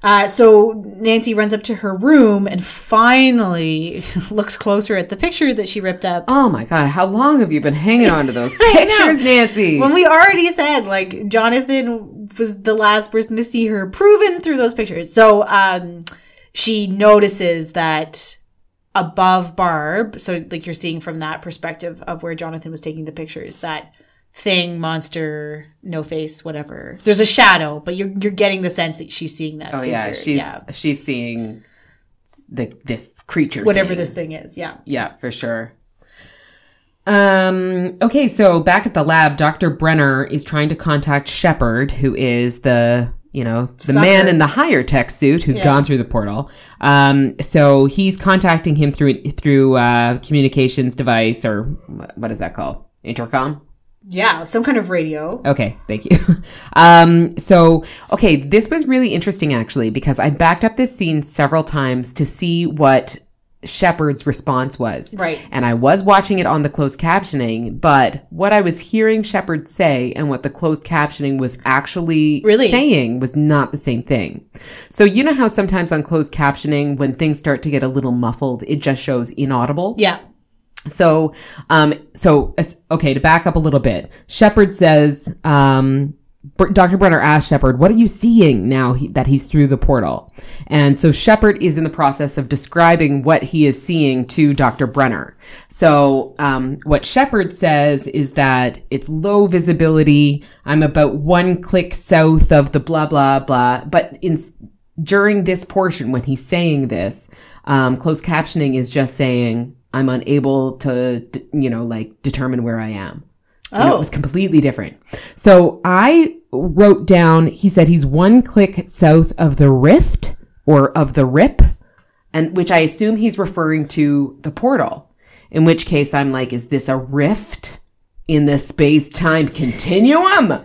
Uh, so Nancy runs up to her room and finally looks closer at the picture that she ripped up. oh my god how long have you been hanging on to those pictures nancy When we already said like Jonathan was the last person to see her proven through those pictures. So um she notices that above Barb, so like you're seeing from that perspective of where Jonathan was taking the pictures, that thing, monster, no face, whatever. There's a shadow, but you're you're getting the sense that she's seeing that oh figure. yeah she's she's seeing the this creature Whatever thing. this thing is. Yeah. Yeah, for sure. Um, okay, so back at the lab, Dr. Brenner is trying to contact Shepard, who is the, you know, the Sucker. man in the higher tech suit who's Yeah. gone through the portal. Um, so he's contacting him through through uh, communications device or what is that called? intercom. Yeah, some kind of radio. Okay, thank you. Um, so, okay, this was really interesting actually because I backed up this scene several times to see what Shepard's response was. Right. And I was watching it on the closed captioning, but what I was hearing Shepard say and what the closed captioning was actually Really? saying was not the same thing. So, you know how sometimes on closed captioning, when things start to get a little muffled, it just shows inaudible? Yeah. So, um, so okay, to back up a little bit, Shepard says, um, Dr. Brenner asked Shepard, "What are you seeing now he, that he's through the portal?" And so Shepard is in the process of describing what he is seeing to Dr. Brenner. So, um, what Shepard says is that it's low visibility. I'm about one click south of the blah blah blah. But in during this portion, when he's saying this, um, closed captioning is just saying, I'm unable to, you know, like determine where I am. You know, Oh. it was oh. completely different. So I wrote down, he said he's one click south of the rift or of the rip, and which I assume he's referring to the portal. In which case I'm like, is this a rift in the space time continuum?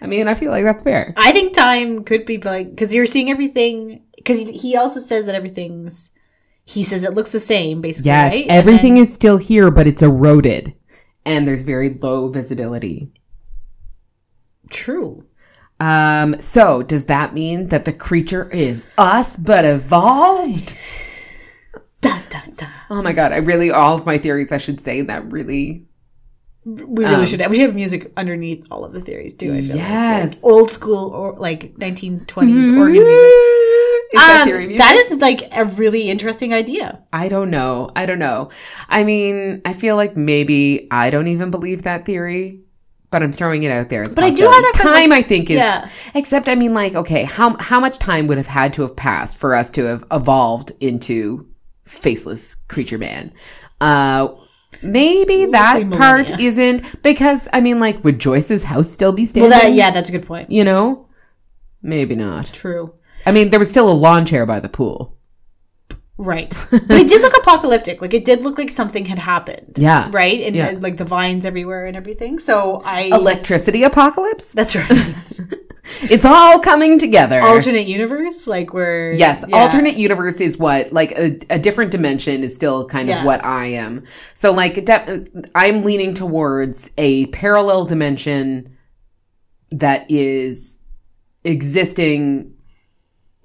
I mean, I feel like that's fair. I think time could be like because you're seeing everything. Because he, he also says that everything's. He says it looks the same, basically. Yes, right? Everything then- is still here, but it's eroded, and there's very low visibility. true. Um, so does that mean that the creature is us but evolved? Dun, dun, dun. Oh my god, I really all of my theories I should say that really We really should. We should have music underneath all of the theories too. I feel like. Yes. like old school or like 1920s organ music. Is Um, that is like a really interesting idea. I don't know. I don't know. I mean, I feel like maybe I don't even believe that theory, but I'm throwing it out there. As But I do have that time. like- I think is Yeah. except I mean, like, okay, how how much time would have had to have passed for us to have evolved into faceless creature man? Uh, maybe that millennia. part isn't because I mean, like, would Joyce's house still be Well, standing? that yeah, that's a good point. you know, maybe not. True. I mean, there was still a lawn chair by the pool. Right. But it did look apocalyptic. Like it did look like something had happened. Yeah. Right? And Yeah. uh, like the vines everywhere and everything. So I Electricity apocalypse. That's right. It's all coming together. Alternate universe, like where Yes, yeah. alternate universe is what like a, a different dimension is still kind Yeah. of what I am. So like de- I'm leaning towards a parallel dimension that is existing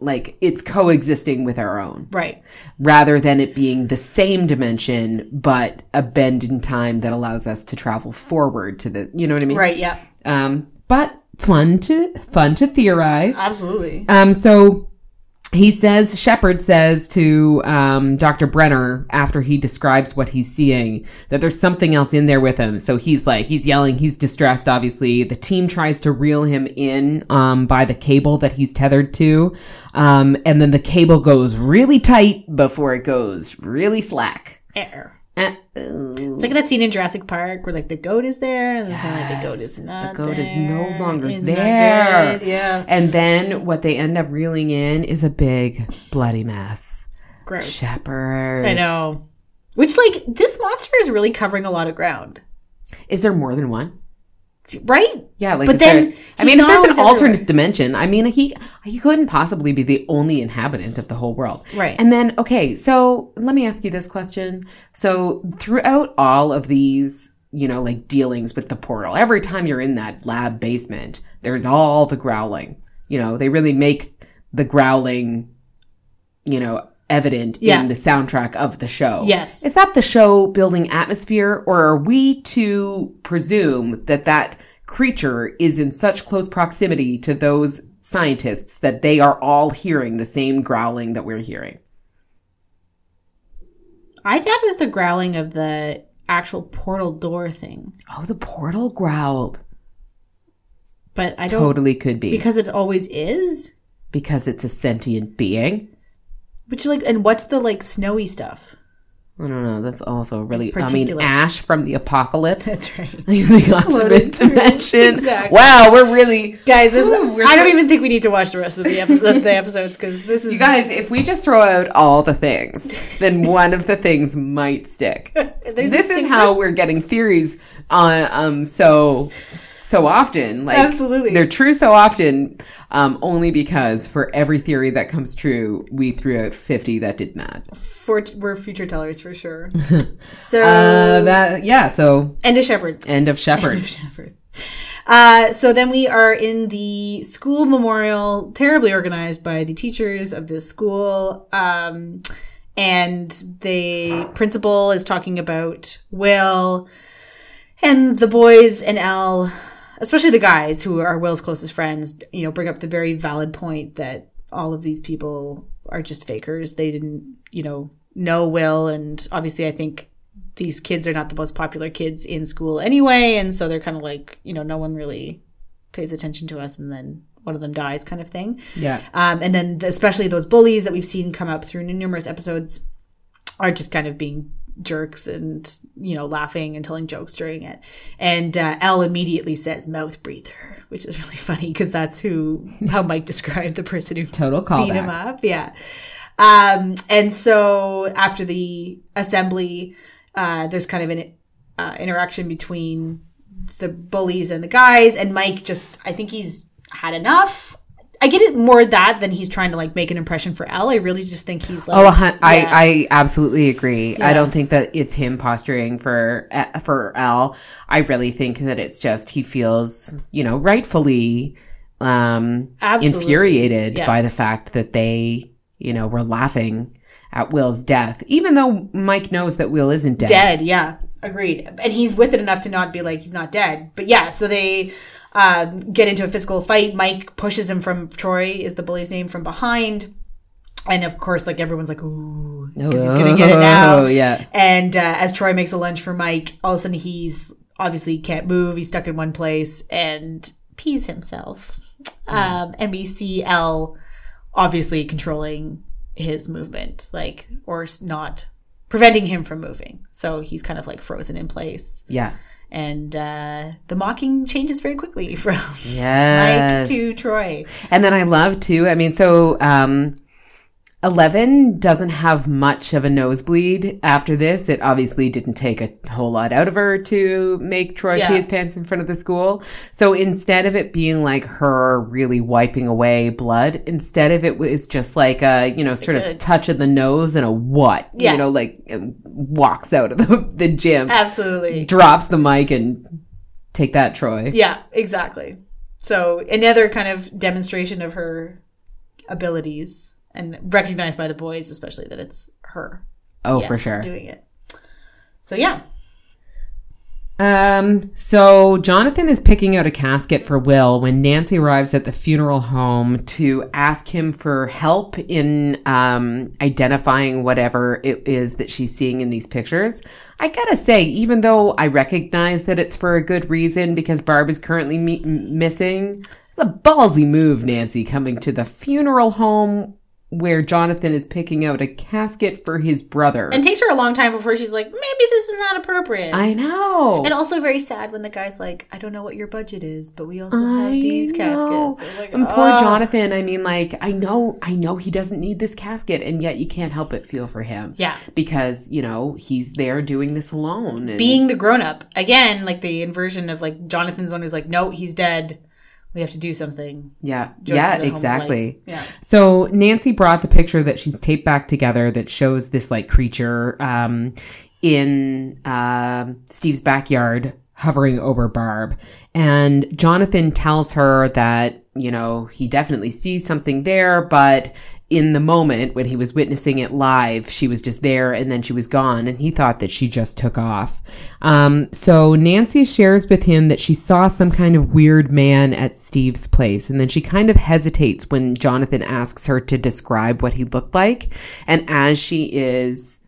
like it's coexisting with our own Right. rather than it being the same dimension but a bend in time that allows us to travel forward to the you know what I mean? Right, yeah. Um but fun to fun to theorize. Absolutely. Um, so he says, Shepard says to um, Dr. Brenner after he describes what he's seeing that there's something else in there with him. So he's like, he's yelling, he's distressed, obviously. The team tries to reel him in um, by the cable that he's tethered to. Um, and then the cable goes really tight before it goes really slack. Air. Uh, It's like that scene in Jurassic Park where like the goat is there and then like the goat is not the goat is no longer not there. Yeah. And then what they end up reeling in is a big bloody mess. Gross. Shepard. I know. Which like this monster is really covering a lot of ground. Is there more than one? Right? Yeah, like But then there- I mean, if there's an alternate everywhere. dimension, I mean, he he couldn't possibly be the only inhabitant of the whole world, Right. And then, okay, so let me ask you this question: So throughout all of these, you know, like dealings with the portal, every time you're in that lab basement, there's all the growling. You know, they really make the growling, you know, evident Yeah. in the soundtrack of the show. Yes. Is that the show building atmosphere, or are we to presume that that creature is in such close proximity to those scientists that they are all hearing the same growling that we're hearing? I thought it was the growling of the actual portal door thing. Oh, the portal growled. But I don't Totally could be because it always is. because it's a sentient being. Which like and what's the like snowy stuff? I don't know. That's also really. I mean, Ash from the Apocalypse. That's right. the ultimate dimension. Exactly. Wow, we're really Guys, this Ooh, I don't even think we need to watch the rest of the episode, the episodes because this is You guys, if we just throw out all the things, then one of the things might stick. This is how we're getting theories on um so so often. Like Absolutely. they're true so often, um, only because for every theory that comes true, we threw out fifty that did not. for we're future tellers for sure. So Uh, that yeah. So end of Shepard. end of Shepard. Shepard. Uh, so then we are in the school memorial, terribly organized by the teachers of this school. Um, and the principal is talking about Will and the boys and El, especially the guys who are Will's closest friends, you know, bring up the very valid point that all of these people are just fakers. They didn't, you know, know Will. And obviously, I think these kids are not the most popular kids in school anyway. And so they're kind of like, you know, no one really pays attention to us. And then one of them dies, kind of thing. yeah. Um, and then especially those bullies that we've seen come up through numerous episodes are just kind of being jerks and you know laughing and telling jokes during it. And uh, El immediately says "mouth breather," which is really funny because that's who how Mike described the person who Total beat him up. Yeah. Um, and so after the assembly, uh, there's kind of an uh, interaction between the bullies and the guys, and Mike just, I think he's had enough. I get it more that than he's trying to like make an impression for El. I really just think he's like, Oh, hun- Yeah. I, I absolutely agree. Yeah. I don't think that it's him posturing for uh, for Al. I really think that it's just he feels, you know, rightfully um, Absolutely. infuriated Yeah. by the fact that they, you know, were laughing at Will's death, even though Mike knows that Will isn't dead. dead. Yeah, agreed. And he's with it enough to not be like he's not dead. But yeah, so they um, get into a physical fight. Mike pushes him from Troy is the bully's name from behind, and of course, like everyone's like, ooh, because he's gonna get it now. Oh, yeah. And uh, as Troy makes a lunge for Mike, all of a sudden he's obviously can't move. He's stuck in one place and pees himself. Um, and we see El obviously controlling his movement, like or not preventing him from moving. So he's kind of like frozen in place. Yeah. And uh, the mocking changes very quickly from Yes. Mike to Troy. And then I love too. I mean, so um, Eleven doesn't have much of a nosebleed after this. It obviously didn't take a whole lot out of her to make Troy Yeah. pee his pants in front of the school. So instead of it being like her really wiping away blood, instead of it was just like a you know sort of touch of the nose and a what Yeah. you know like um, walks out of the, the gym, Absolutely. drops the mic and take that Troy. Yeah, exactly. So another kind of demonstration of her abilities and recognized by the boys, especially that it's her. Oh, yes, for sure. Doing it. So yeah. Um, so Jonathan is picking out a casket for Will when Nancy arrives at the funeral home to ask him for help in um, identifying whatever it is that she's seeing in these pictures. I gotta say, even though I recognize that it's for a good reason because Barb is currently me- missing, it's a ballsy move, Nancy, coming to the funeral home where Jonathan is picking out a casket for his brother. And takes her a long time before she's like, maybe this is not appropriate. I know. and also very sad when the guy's like, I don't know what your budget is, but we also have these know. caskets. Like, and poor. Jonathan, I mean, like, I know, I know he doesn't need this casket, and yet you can't help but feel for him. Yeah. Because, you know, he's there doing this alone. And, Being the grown up. Again, like the inversion of like Jonathan's one who's like, no, he's dead. We have to do something. yeah, yeah, is at home with exactly. Yeah. So Nancy brought the picture that she's taped back together that shows this like creature um, in uh, Steve's backyard hovering over Barb. And Jonathan tells her that, you know, he definitely sees something there, but in the moment when he was witnessing it live, she was just there and then she was gone and he thought that she just took off. Um, so Nancy shares with him that she saw some kind of weird man at Steve's place and then she kind of hesitates when Jonathan asks her to describe what he looked like. And as she is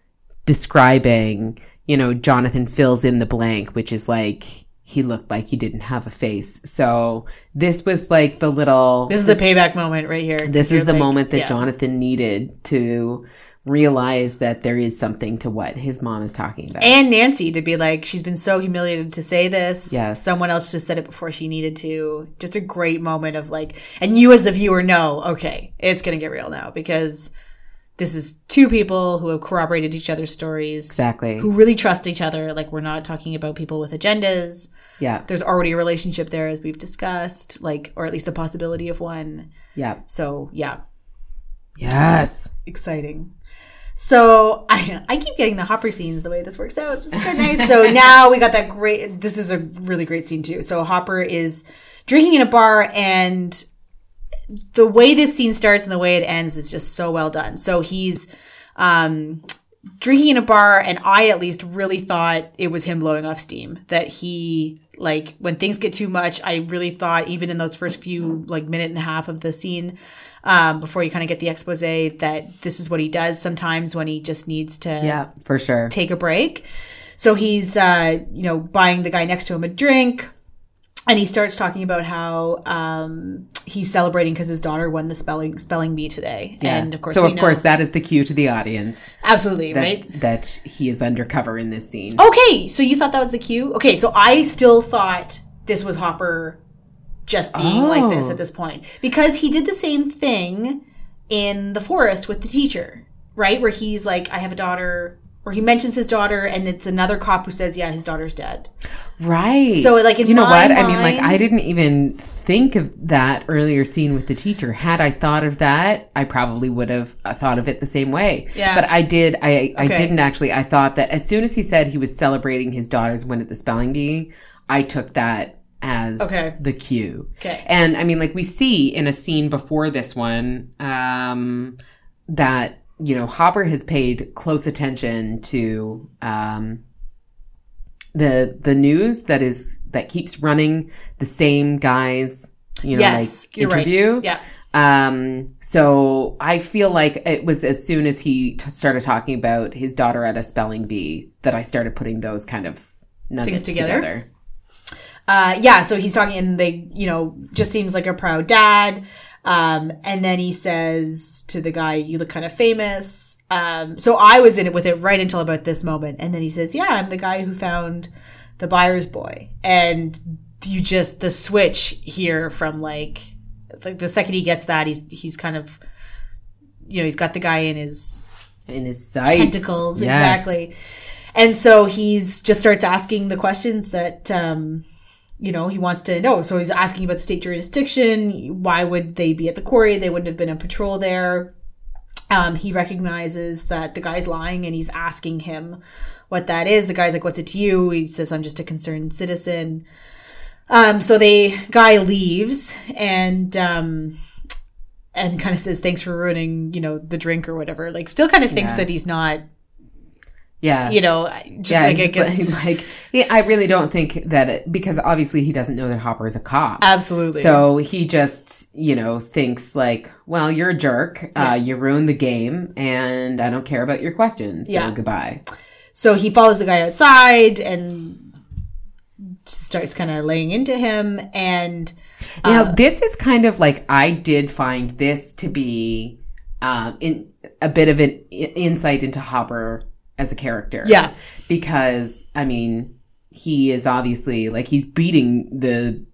describing, you know, Jonathan fills in the blank, which is like, he looked like he didn't have a face. So this was like the little, This is the payback moment right here. this is the like, moment that yeah. Jonathan needed to realize that there is something to what his mom is talking about. and Nancy to be like, she's been so humiliated to say this. Yes. Someone else just said it before she needed to. Just a great moment of like, and you as the viewer know, okay, it's going to get real now because this is two people who have corroborated each other's stories. exactly. Who really trust each other. Like, we're not talking about people with agendas. yeah. There's already a relationship there, as we've discussed, like, or at least the possibility of one. Yeah. So, yeah, Yes. exciting. So I I keep getting the Hopper scenes the way this works out. It's quite nice. So now we got that great. This is a really great scene too. So Hopper is drinking in a bar, and the way this scene starts and the way it ends is just so well done. So he's um, drinking in a bar, and I at least really thought it was him blowing off steam. That he like when things get too much. I really thought even in those first few like minute and a half of the scene um, before you kind of get the expose that this is what he does sometimes when he just needs to Yeah, for sure. take a break. So he's, uh, you know, buying the guy next to him a drink. And he starts talking about how um, he's celebrating because his daughter won the spelling spelling bee today, Yeah. and of course, so of know- course that is the cue to the audience absolutely that, right. that he is undercover in this scene. Okay, so you thought that was the cue? Okay, so I still thought this was Hopper just being like this Oh. at this point because he did the same thing in the forest with the teacher, right? Where he's like, "I have a daughter," or he mentions his daughter, and it's another cop who says, "Yeah, his daughter's dead." Right. So, like, you know what? I mean, like, I didn't even think of that earlier scene with the teacher. Had I thought of that, I probably would have uh, thought of it the same way. Yeah. But I did. I I Okay. didn't actually. I thought that as soon as he said he was celebrating his daughter's win at the spelling bee, I took that as Okay. the cue. Okay. And I mean, like we see in a scene before this one, um, that you know Hopper has paid close attention to um, the the news that is that keeps running the same guys, you know, yes, like interview. right. Yeah, Um, so I feel like it was as soon as he t- started talking about his daughter at a spelling bee that I started putting those kind of nuggets Things together? together. uh, yeah. So he's talking, and they, you know, just seems like a proud dad. Um, and then he says to the guy, "You look kind of famous." Um, so I was in it with it right until about this moment, and then he says, "Yeah, I'm the guy who found the Byers boy," and you just the switch here from like, like the second he gets that, he's he's kind of, you know, he's got the guy in his In his sights. tentacles Yes. exactly and so he's just starts asking the questions that um you know he wants to know. So he's asking about the state jurisdiction. Why would they be at the quarry? They wouldn't have been on patrol there. Um he recognizes that the guy's lying and he's asking him what that is. The guy's like what's it to you? He says i'm just a concerned citizen. Um so the guy leaves and um and kind of says thanks for ruining you know the drink or whatever. Like still kind of thinks Yeah. that he's not Yeah. you know just yeah, like i guess like, like yeah, I really don't think that it, because obviously he doesn't know that Hopper is a cop. absolutely So he just, you know, thinks like, well, you're a jerk. Yeah. Uh, you ruined the game and I don't care about your questions. So Yeah. goodbye. so he follows the guy outside and starts kind of laying into him and Now, Uh, this is kind of like I did find this to be um, in a bit of an i- insight into Hopper as a character. Yeah. because I mean, he is obviously like he's beating the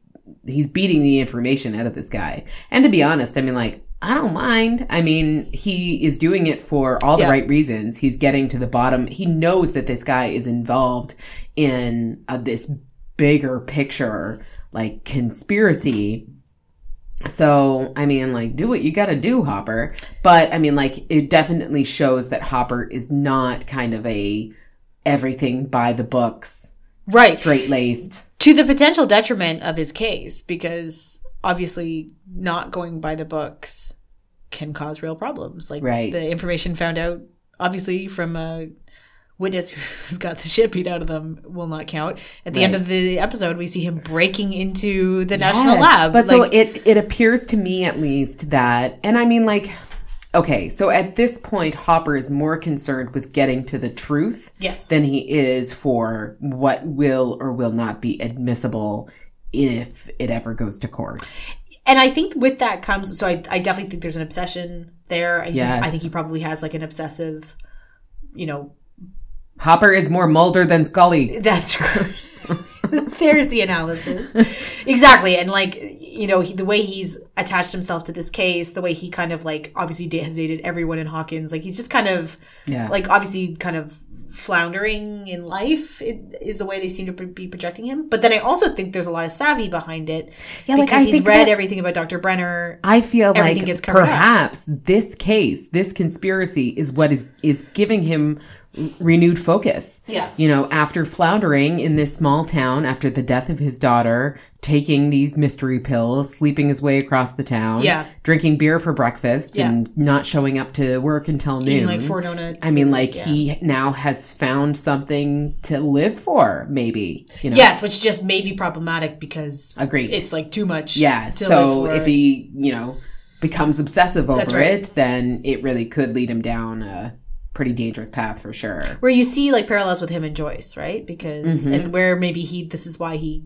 he's beating the information out of this guy. And to be honest, I mean, like I don't mind. I mean, he is doing it for all the Yeah. right reasons. He's getting to the bottom. He knows that this guy is involved in uh, this bigger picture, like conspiracy. So, I mean, like, do what you gotta do, Hopper. But, I mean, like, it definitely shows that Hopper is not kind of a everything by the books, right straight laced. to the potential detriment of his case because obviously not going by the books can cause real problems like Right. the information found out obviously from a witness who's got the shit beat out of them will not count. At the end of the episode we see him breaking into the national lab But so it it appears to me at least that and I mean like okay, so at this point Hopper is more concerned with getting to the truth yes. than he is for what will or will not be admissible if it ever goes to court. and I think with that comes so I, I definitely think there's an obsession there. I think, I think he probably has like an obsessive, you know, Hopper is more Mulder than Scully. That's true. there's the analysis exactly, and like you know he, the way he's attached himself to this case, the way he kind of like obviously has dated everyone in Hawkins, like he's just kind of Yeah. like obviously kind of floundering in life it, is the way they seem to be projecting him. But then I also think there's a lot of savvy behind it Yeah, like, because I he's think read everything about Dr. Brenner. I feel Everything like gets covered up. perhaps this case, this conspiracy, is what is is giving him r- renewed focus. Yeah. you know, after floundering in this small town after the death of his daughter, taking these mystery pills, sleeping his way across the town, Yeah. drinking beer for breakfast, Yeah. and not showing up to work until noon. Eating like four donuts. I mean, like yeah. he now has found something to live for, maybe. You know? Yes, which just may be problematic because Agreed. it's like too much. Yeah. So if he, you know, becomes obsessive over right. it, then it really could lead him down a pretty dangerous path for sure. where you see like parallels with him and Joyce, right? Because Mm-hmm. and where maybe he this is why he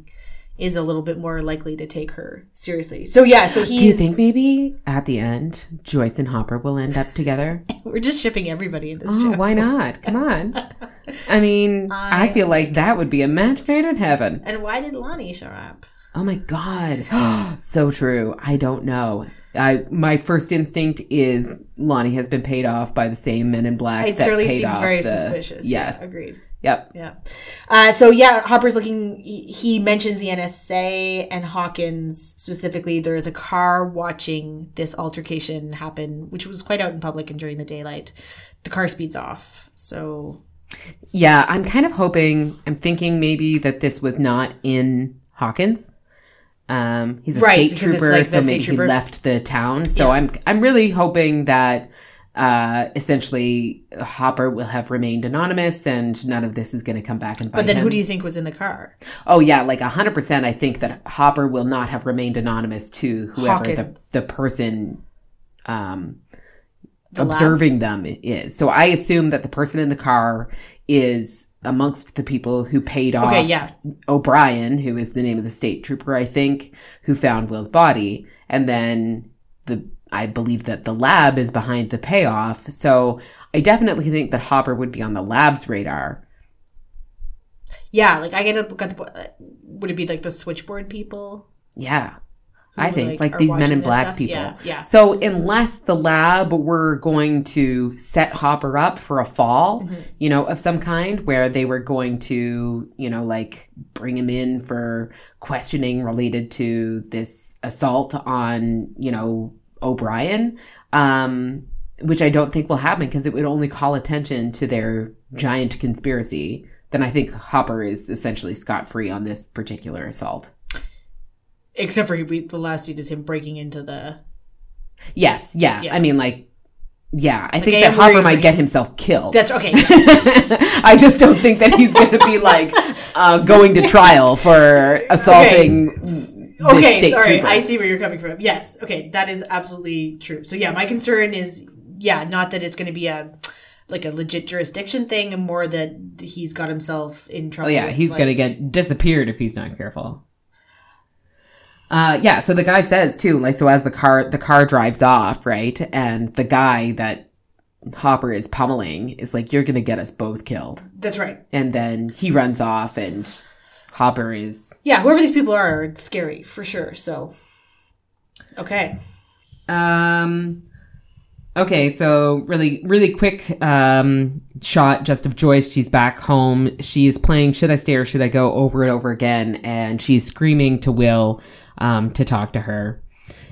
is a little bit more likely to take her seriously. So yeah, so he Do you think maybe at the end Joyce and Hopper will end up together? we're just shipping everybody in this oh, show. why not? Come on. I mean, I, feel like that would be a match made in heaven. And why did Lonnie show up? Oh my god. so true. I don't know. I my first instinct is Lonnie has been paid off by the same men in black. It certainly paid seems off very the- suspicious. Yes. Yeah, agreed. Yep. Yeah. Uh, so yeah, Hopper's looking. He he mentions the NSA and Hawkins specifically. There is a car watching this altercation happen, which was quite out in public and during the daylight. The car speeds off. So Yeah, I'm kind of hoping, I'm thinking maybe that this was not in Hawkins. Um, he's a Right, state trooper, like so state maybe trooper. he left the town. So Yeah. I'm, I'm really hoping that, uh, essentially Hopper will have remained anonymous and none of this is going to come back and bite But then him. who do you think was in the car? Oh yeah, like hundred percent. I think that Hopper will not have remained anonymous to whoever the, Hawkins. the person, um, The lab? observing them is. So I assume that the person in the car is amongst the people who paid off Okay, yeah. O'Brien, who is the name of the state trooper, I think, who found Will's body. And then the I believe that the lab is behind the payoff. So I definitely think that Hopper would be on the lab's radar. Yeah, like I get a got the would it be like the switchboard people? Yeah. I think like, like, these men in black stuff? people. Yeah, yeah. So unless the lab were going to set Hopper up for a fall, Mm-hmm. you know, of some kind, where they were going to, you know, like bring him in for questioning related to this assault on, you know, O'Brien, um, which I don't think will happen because it would only call attention to their giant conspiracy. Then I think Hopper is essentially scot free on this particular assault. Except for we, the last scene is him breaking into the. Yes, yeah. Yeah. I mean, like, yeah. I think I that Hopper might get himself killed. That's okay. I just don't think that he's going to be like uh, going to trial for assaulting. okay, state sorry. trooper. I see where you're coming from. Yes, okay, that is absolutely true. So yeah, my concern is yeah, not that it's going to be a like a legit jurisdiction thing, and more that he's got himself in trouble. Oh yeah, with, he's like- gonna get disappeared if he's not careful. Uh, yeah. So the guy says too, like, so as the car the car drives off, right, and the guy that Hopper is pummeling is like, "You're gonna get us both killed," That's right. and then he runs off, and Hopper is Yeah, whoever these people are, are scary for sure. So okay, Um. Okay, so really, really quick um, shot just of Joyce. She's back home. She's playing "Should I Stay or Should I Go" over and over again, and she's screaming to Will um, to talk to her.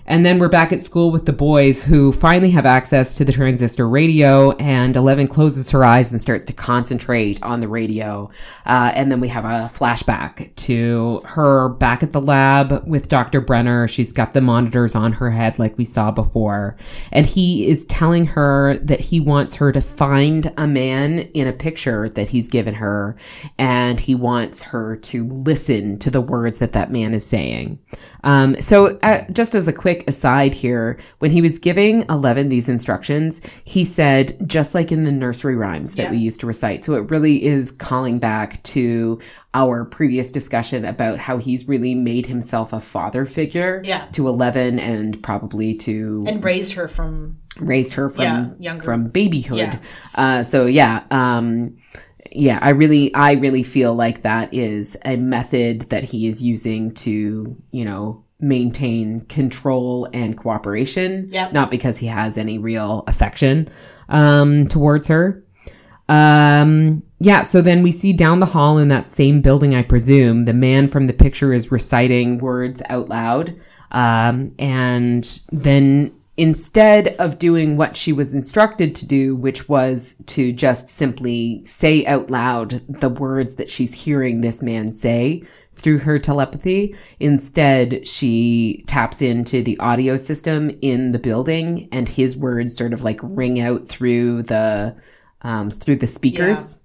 And then we're back at school with the boys who finally have access to the transistor radio. And Eleven closes her eyes and starts to concentrate on the radio. Uh, and then we have a flashback to her back at the lab with Dr. Brenner. She's got the monitors on her head like we saw before. And he is telling her that he wants her to find a man in a picture that he's given her. And he wants her to listen to the words that that man is saying. Um, so, uh, just as a quick aside here, when he was giving Eleven these instructions, he said, just like in the nursery rhymes that Yeah. we used to recite. So, it really is calling back to our previous discussion about how he's really made himself a father figure Yeah. to Eleven and probably to And raised her from raised her from Yeah, younger. from babyhood. Yeah. Uh, so yeah, um, yeah, I really, I really feel like that is a method that he is using to, you know, maintain control and cooperation. Yep. Not because he has any real affection um, towards her. Um, yeah, so then we see down the hall in that same building, I presume, the man from the picture is reciting words out loud. Um, and then instead of doing what she was instructed to do, which was to just simply say out loud the words that she's hearing this man say through her telepathy, instead she taps into the audio system in the building and his words sort of like ring out through the um, through the speakers.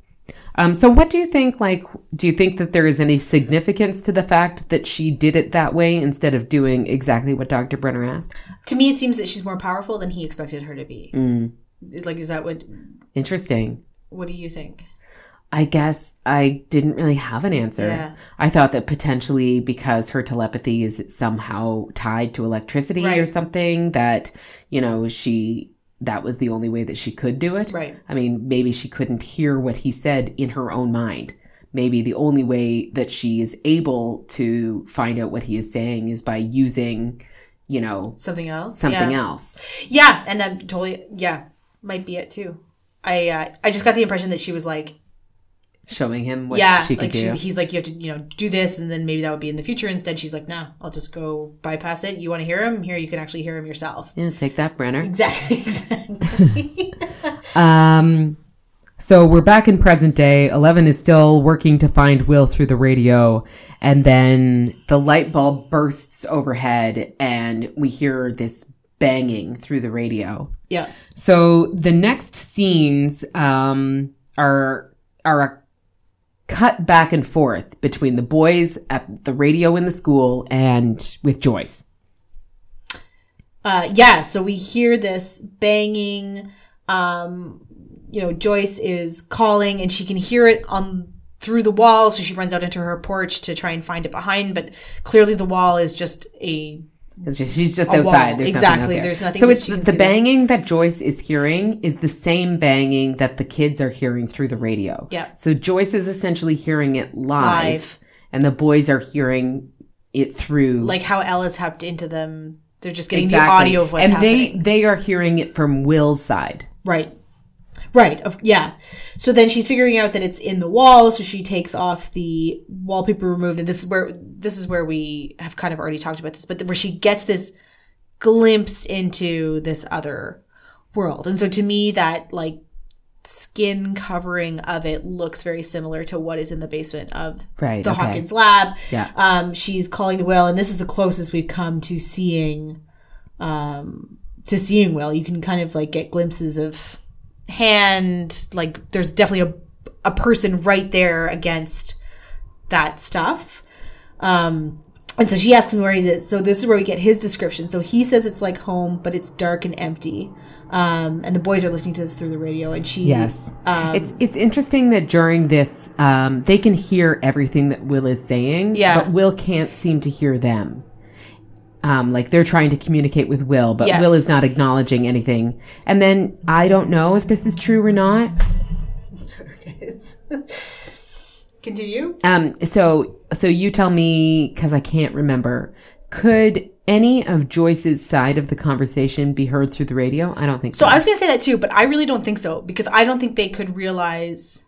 Um, so what do you think? Like, do you think that there is any significance to the fact that she did it that way instead of doing exactly what Dr. Brenner asked? To me, it seems that she's more powerful than he expected her to be. Mm. Like, is that what? Interesting. What do you think? I guess I didn't really have an answer. Yeah. I thought that potentially because her telepathy is somehow tied to electricity or something that, you know, she that was the only way that she could do it. Right. I mean, maybe she couldn't hear what he said in her own mind. Maybe the only way that she is able to find out what he is saying is by using, you know, Something else? something yeah. else. Yeah, and that totally, yeah, might be it too. I uh, I just got the impression that she was like, Showing him what yeah, she could like do. he's like, you have to, you know, do this, and then maybe that would be in the future. Instead, she's like, nah, I'll just go bypass it. You want to hear him? Here, you can actually hear him yourself. yeah, take that, Brenner. Exactly. Exactly. Um, so we're back in present day. Eleven is still working to find Will through the radio, and then the light bulb bursts overhead, and we hear this banging through the radio. yeah. So the next scenes um, are are a cut back and forth between the boys at the radio in the school and with Joyce. Uh, yeah, so we hear this banging. Um, you know, Joyce is calling, and she can hear it on through the wall. So she runs out into her porch to try and find it behind. But clearly, the wall is just a just she's just A outside. There's Exactly. Nothing out there. There's nothing So it's can the banging that Joyce is hearing is the same banging that the kids are hearing through the radio. Yeah. So Joyce is essentially hearing it live, Live. and the boys are hearing it through like how Ella's hopped into them. They're just getting exactly. the audio of what's and happening. they they are hearing it from Will's side. Right. Right. Of, yeah. So then she's figuring out that it's in the wall. So she takes off the wallpaper removed, and this is where this is where we have kind of already talked about this, but where she gets this glimpse into this other world. And so to me, that like skin covering of it looks very similar to what is in the basement of Right, the okay. Hawkins lab. Yeah. Um, she's calling to Will, and this is the closest we've come to seeing um, to seeing Will. You can kind of like get glimpses of hand, like there's definitely a a person right there against that stuff. Um, and so she asks him where he is. So this is where we get his description. So he says it's like home, but it's dark and empty. Um, and the boys are listening to this through the radio, and she Yes. um, it's it's interesting that during this um, they can hear everything that Will is saying, Yeah. but Will can't seem to hear them. Um, like they're trying to communicate with Will, but Yes. Will is not acknowledging anything. And then I don't know if this is true or not. continue. Um, so so you tell me because I can't remember. Could any of Joyce's side of the conversation be heard through the radio? I don't think so. So I was going to say that too, but I really don't think so because I don't think they could realize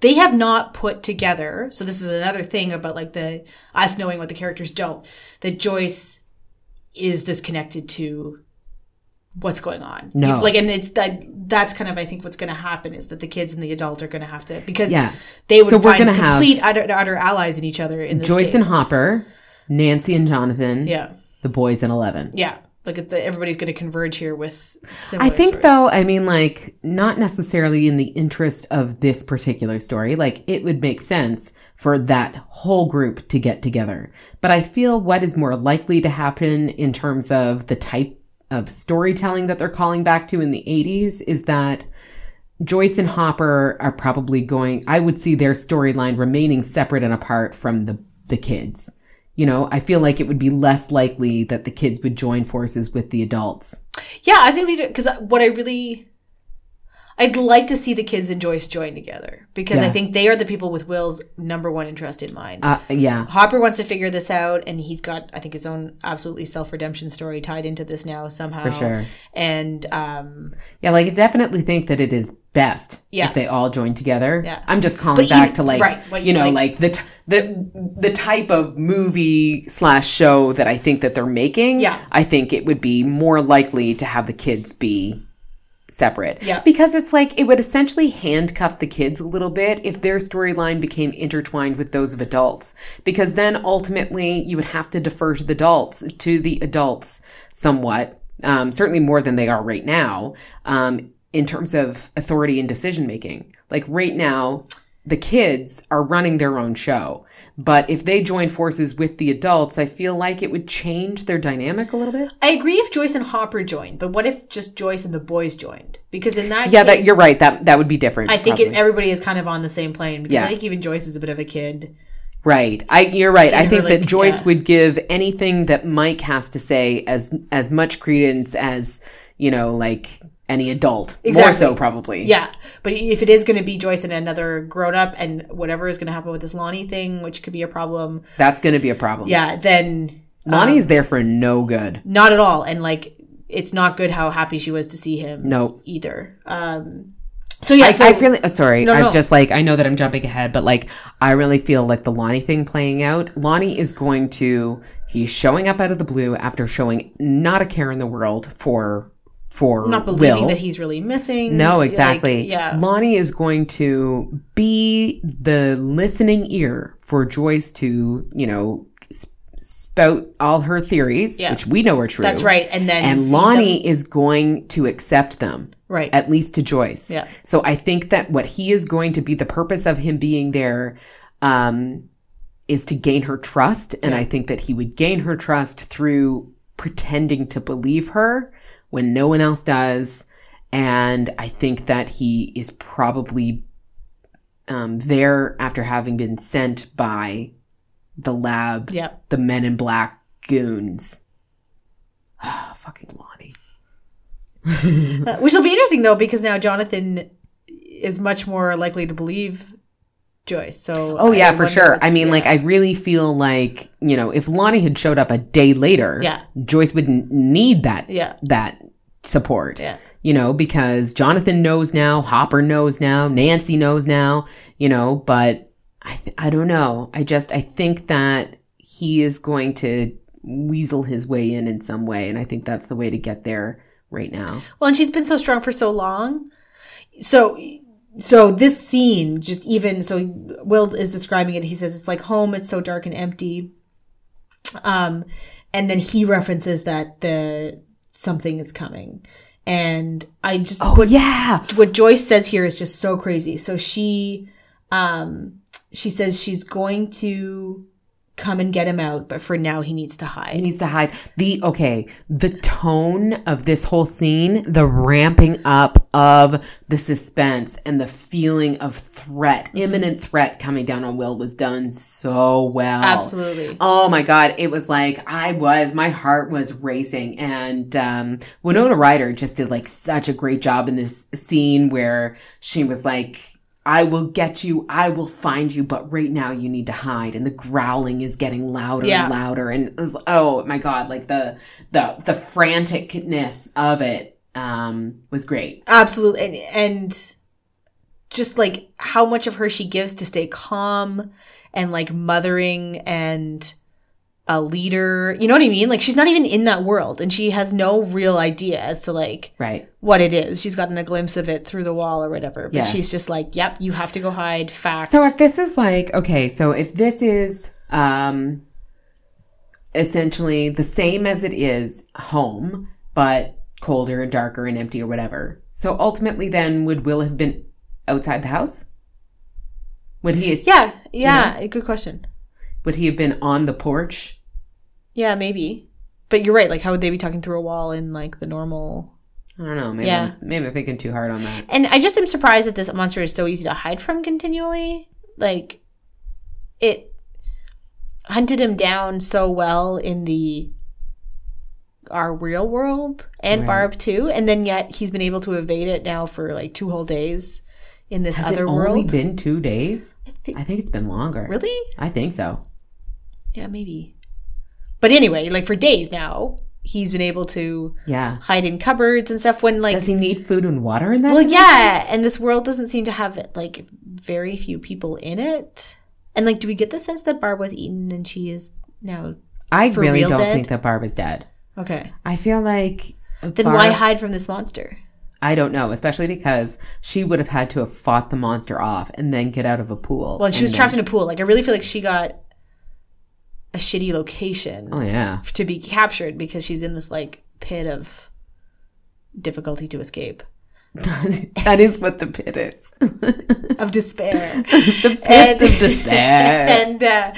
they have not put together. So this is another thing about like the us knowing what the characters don't. That Joyce is this connected to what's going on. No. like and it's that that's kind of I think what's going to happen is that the kids and the adult are going to have to because Yeah. they would So we're find gonna have complete utter, utter allies in each other in this Joyce case. and Hopper, Nancy and Jonathan, yeah, the boys and Eleven. yeah. Like the, everybody's going to converge here with. Similar I think stories. though, I mean, like, not necessarily in the interest of this particular story. Like, it would make sense for that whole group to get together. But I feel what is more likely to happen in terms of the type of storytelling that they're calling back to in the 80s is that Joyce and Hopper are probably going, I would see their storyline remaining separate and apart from the, the kids. You know, I feel like it would be less likely that the kids would join forces with the adults. Yeah, I think we do because what I really, I'd like to see the kids and Joyce join together because I think they are the people with Will's number one interest in mind. Uh, yeah. Hopper wants to figure this out, and he's got, I think, his own absolutely self redemption story tied into this now somehow. For sure. And um, Yeah, like I definitely think that it is best Yeah. if they all join together. Yeah. I'm just calling But back even- to like right, you you know like- like the t- the the type of movie slash show that I think that they're making. Yeah. I think it would be more likely to have the kids be separate. Yeah. Because it's like it would essentially handcuff the kids a little bit if their storyline became intertwined with those of adults. Because then ultimately you would have to defer to the adults to the adults somewhat. Um, certainly more than they are right now, um, in terms of authority and decision making. Like right now, the kids are running their own show. But if they join forces with the adults, I feel like it would change their dynamic a little bit. I agree if Joyce and Hopper joined, but what if just Joyce and the boys joined? Because in that Yeah, case, that you're right. That that would be different. I think it, everybody is kind of on the same plane because Yeah. I think even Joyce is a bit of a kid. Right. I you're right. I think that Joyce yeah. would give anything that Mike has to say as as much credence as, you know, like any adult. More Exactly. so probably. Yeah, but if it is going to be Joyce and another grown up, and whatever is going to happen with this Lonnie thing, which could be a problem, That's going to be a problem. yeah, then Lonnie's there for no good. not at all. And like, it's not good how happy she was to see him. No. either. Um, so yeah, I, so I feel uh, sorry. No, I'm just like I know that I'm jumping ahead, but like I really feel like the Lonnie thing playing out. Lonnie is going to he's showing up out of the blue after showing not a care in the world for for not believing Will. that he's really missing. No, Like, exactly. yeah, Lonnie is going to be the listening ear for Joyce to, you know, spout all her theories, Yeah. which we know are true. that's right. And then And Lonnie is going to accept them, them- right? at least to Joyce. Yeah. So I think that what he is going to be the purpose of him being there, um, is to gain her trust. And I think that he would gain her trust through pretending to believe her when no one else does. And I think that he is probably um, there after having been sent by the lab, yeah, the men in black goons. Ah, fucking Lonnie. Uh, which will be interesting though because now Jonathan is much more likely to believe Joyce. So Oh yeah, for sure. I mean, yeah. like, I really feel like you know, if Lonnie had showed up a day later, Yeah. Joyce wouldn't need that, Yeah. that support. Yeah. You know, because Jonathan knows now, Hopper knows now, Nancy knows now. You know, but I, th- I don't know. I just, I think that he is going to weasel his way in in some way, and I think that's the way to get there right now. Well, and she's been so strong for so long. So, so this scene, just even so, Will is describing it. He says it's like home. It's so dark and empty. Um, and then he references that the something is coming, and I just Oh yeah, what Joyce says here is just so crazy. So she, um, she says she's going to come and get him out, but for now he needs to hide. He needs to hide. The okay, the tone of this whole scene, the ramping up of the suspense and the feeling of threat, Mm-hmm. imminent threat coming down on Will was done so well. Absolutely. Oh my god, it was like I was my heart was racing and um Winona Ryder just did like such a great job in this scene where she was like I will get you, I will find you, but right now you need to hide. And the growling is getting louder Yeah. and louder. And it was oh my god, like the the the franticness of it um was great. Absolutely. And, and just like how much of her she gives to stay calm and like mothering and a leader. You know what I mean? Like she's not even in that world and she has no real idea as to like Right. what it is. She's gotten a glimpse of it through the wall or whatever. But Yes. she's just like, yep, you have to go hide. Fact. So if this is like okay, so if this is um essentially the same as it is home, but colder and darker and empty or whatever. So ultimately, then would Will have been outside the house? Would he? Is Yeah, yeah, good question. Would he have been on the porch? Yeah, maybe. But you're right. Like, how would they be talking through a wall in like the normal? I don't know. Maybe Yeah. I'm, maybe I'm thinking too hard on that. And I just am surprised that this monster is so easy to hide from continually. Like, it hunted him down so well in the our real world and Right. Barb too, and then yet he's been able to evade it now for like two whole days in this Has other it world. only been two days? thi- I think it's been longer. really? I think so. Yeah, maybe. But anyway, like for days now, he's been able to Yeah. hide in cupboards and stuff. When like Does he need food and water in that? Well, yeah, and this world doesn't seem to have like very few people in it. And like, do we get the sense that Barb was eaten and she is now I really real don't dead? think that Barb is dead. okay? I feel like Then Barb- why hide from this monster? I don't know, especially because she would have had to have fought the monster off and then get out of a pool. Well, she was then- trapped in a pool. Like, I really feel like she got a shitty location Oh yeah, to be captured because she's in this like pit of difficulty to escape that is what the pit is. of despair. the pit of despair. and uh,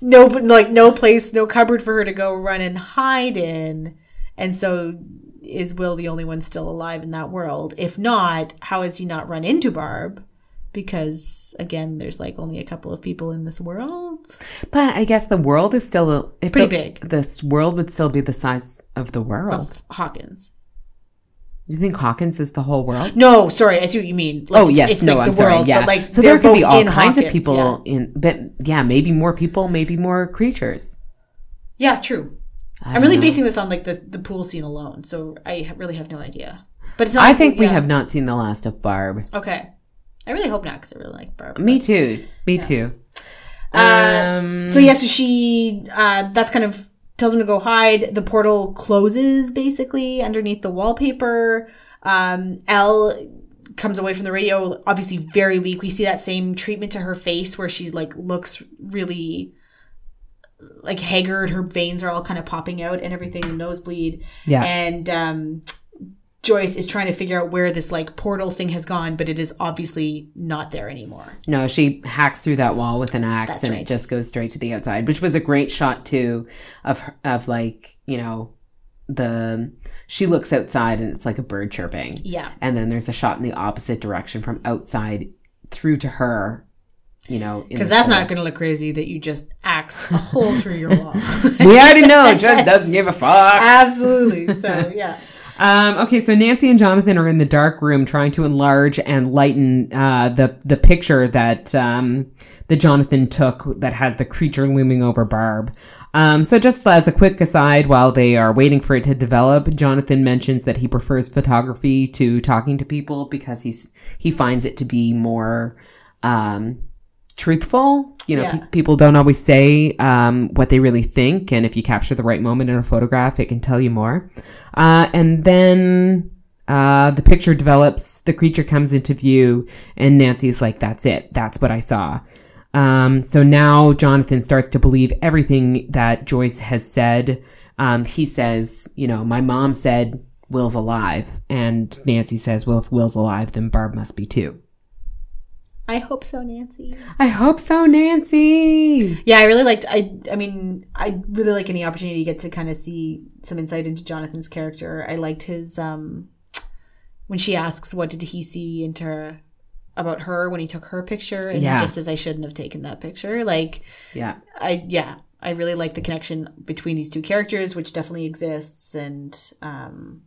no, like no place, no cupboard for her to go run and hide in. And so, is Will the only one still alive in that world? If not, how has he not run into Barb? Because again, there's like only a couple of people in this world. But I guess the world is still if Pretty the- big. This world would still be the size of the world. Of Hawkins. You think Hawkins is the whole world? No, sorry, I see what you mean. Like, oh it's- yes, it's no, like I'm the sorry. world, yeah, like so there could be all in kinds of Hawkins, people in, but yeah, maybe more people, maybe more creatures. Yeah, yeah true. I I'm really know. basing this on like the the pool scene alone, so I really have no idea. But it's not. I like think we yeah. have not seen the last of Barb. Okay. I really hope not because I really like Barb. Me too. Me too. Uh, Um, So yeah, so she uh, that's kind of tells him to go hide. The portal closes basically underneath the wallpaper. Um, El comes away from the radio, obviously very weak. We see that same treatment to her face where she like looks really like haggard. Her veins are all kind of popping out and everything, nosebleed. Yeah. And um, Joyce is trying to figure out where this like portal thing has gone, but it is obviously not there anymore. No, she hacks through that wall with an axe That's and right. it just goes straight to the outside, which was a great shot too of of like, you know, the she looks outside and it's like a bird chirping. Yeah. And then there's a shot in the opposite direction from outside through to her, you know, Because that's not going to look crazy that you just axed a hole through your wall. We already know Judge doesn't give a fuck. Absolutely. So, yeah. Um, okay, so Nancy and Jonathan are in the dark room trying to enlarge and lighten uh, the the picture that um, that Jonathan took that has the creature looming over Barb. Um, so just as a quick aside, while they are waiting for it to develop, Jonathan mentions that he prefers photography to talking to people because he's he finds it to be more um, truthful. You know, Yeah. pe- people don't always say um, what they really think, and if you capture the right moment in a photograph, it can tell you more. Uh, and then uh, the picture develops, the creature comes into view, and Nancy's like, "That's it. That's what I saw." Um, so now Jonathan starts to believe everything that Joyce has said. Um, he says, "You know, my mom said." Will's alive, and Nancy says, "Well, if Will's alive, then Barb must be too." I hope so, Nancy. I hope so, Nancy. Yeah, I really liked. I. I mean, I really like any opportunity to get to kind of see some insight into Jonathan's character. I liked his um when she asks, "What did he see into her, about her when he took her picture?" and Yeah. he just says, "I shouldn't have taken that picture." Like, Yeah. I yeah, I really like the connection between these two characters, which definitely exists, and um,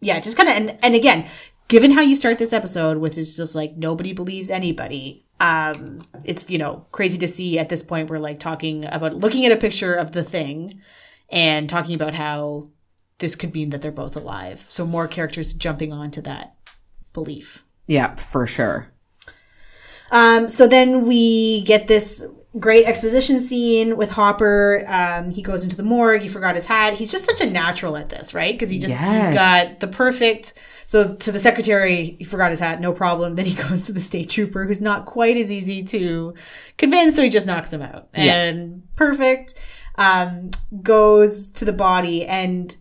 yeah, just kind of and and again, given how you start this episode which is just like nobody believes anybody. Um, it's you know crazy to see at this point we're like talking about looking at a picture of the thing and talking about how this could mean that they're both alive. So more characters jumping onto that belief. Yeah, for sure. Um, so then we get this great exposition scene with Hopper. Um, he goes into the morgue. He forgot his hat. He's just such a natural at this, right? Because he just Yes. he's got the perfect. So to the secretary, he forgot his hat, no problem. Then he goes to the state trooper, who's not quite as easy to convince, so he just knocks him out. Yeah. And perfect. um, goes to the body and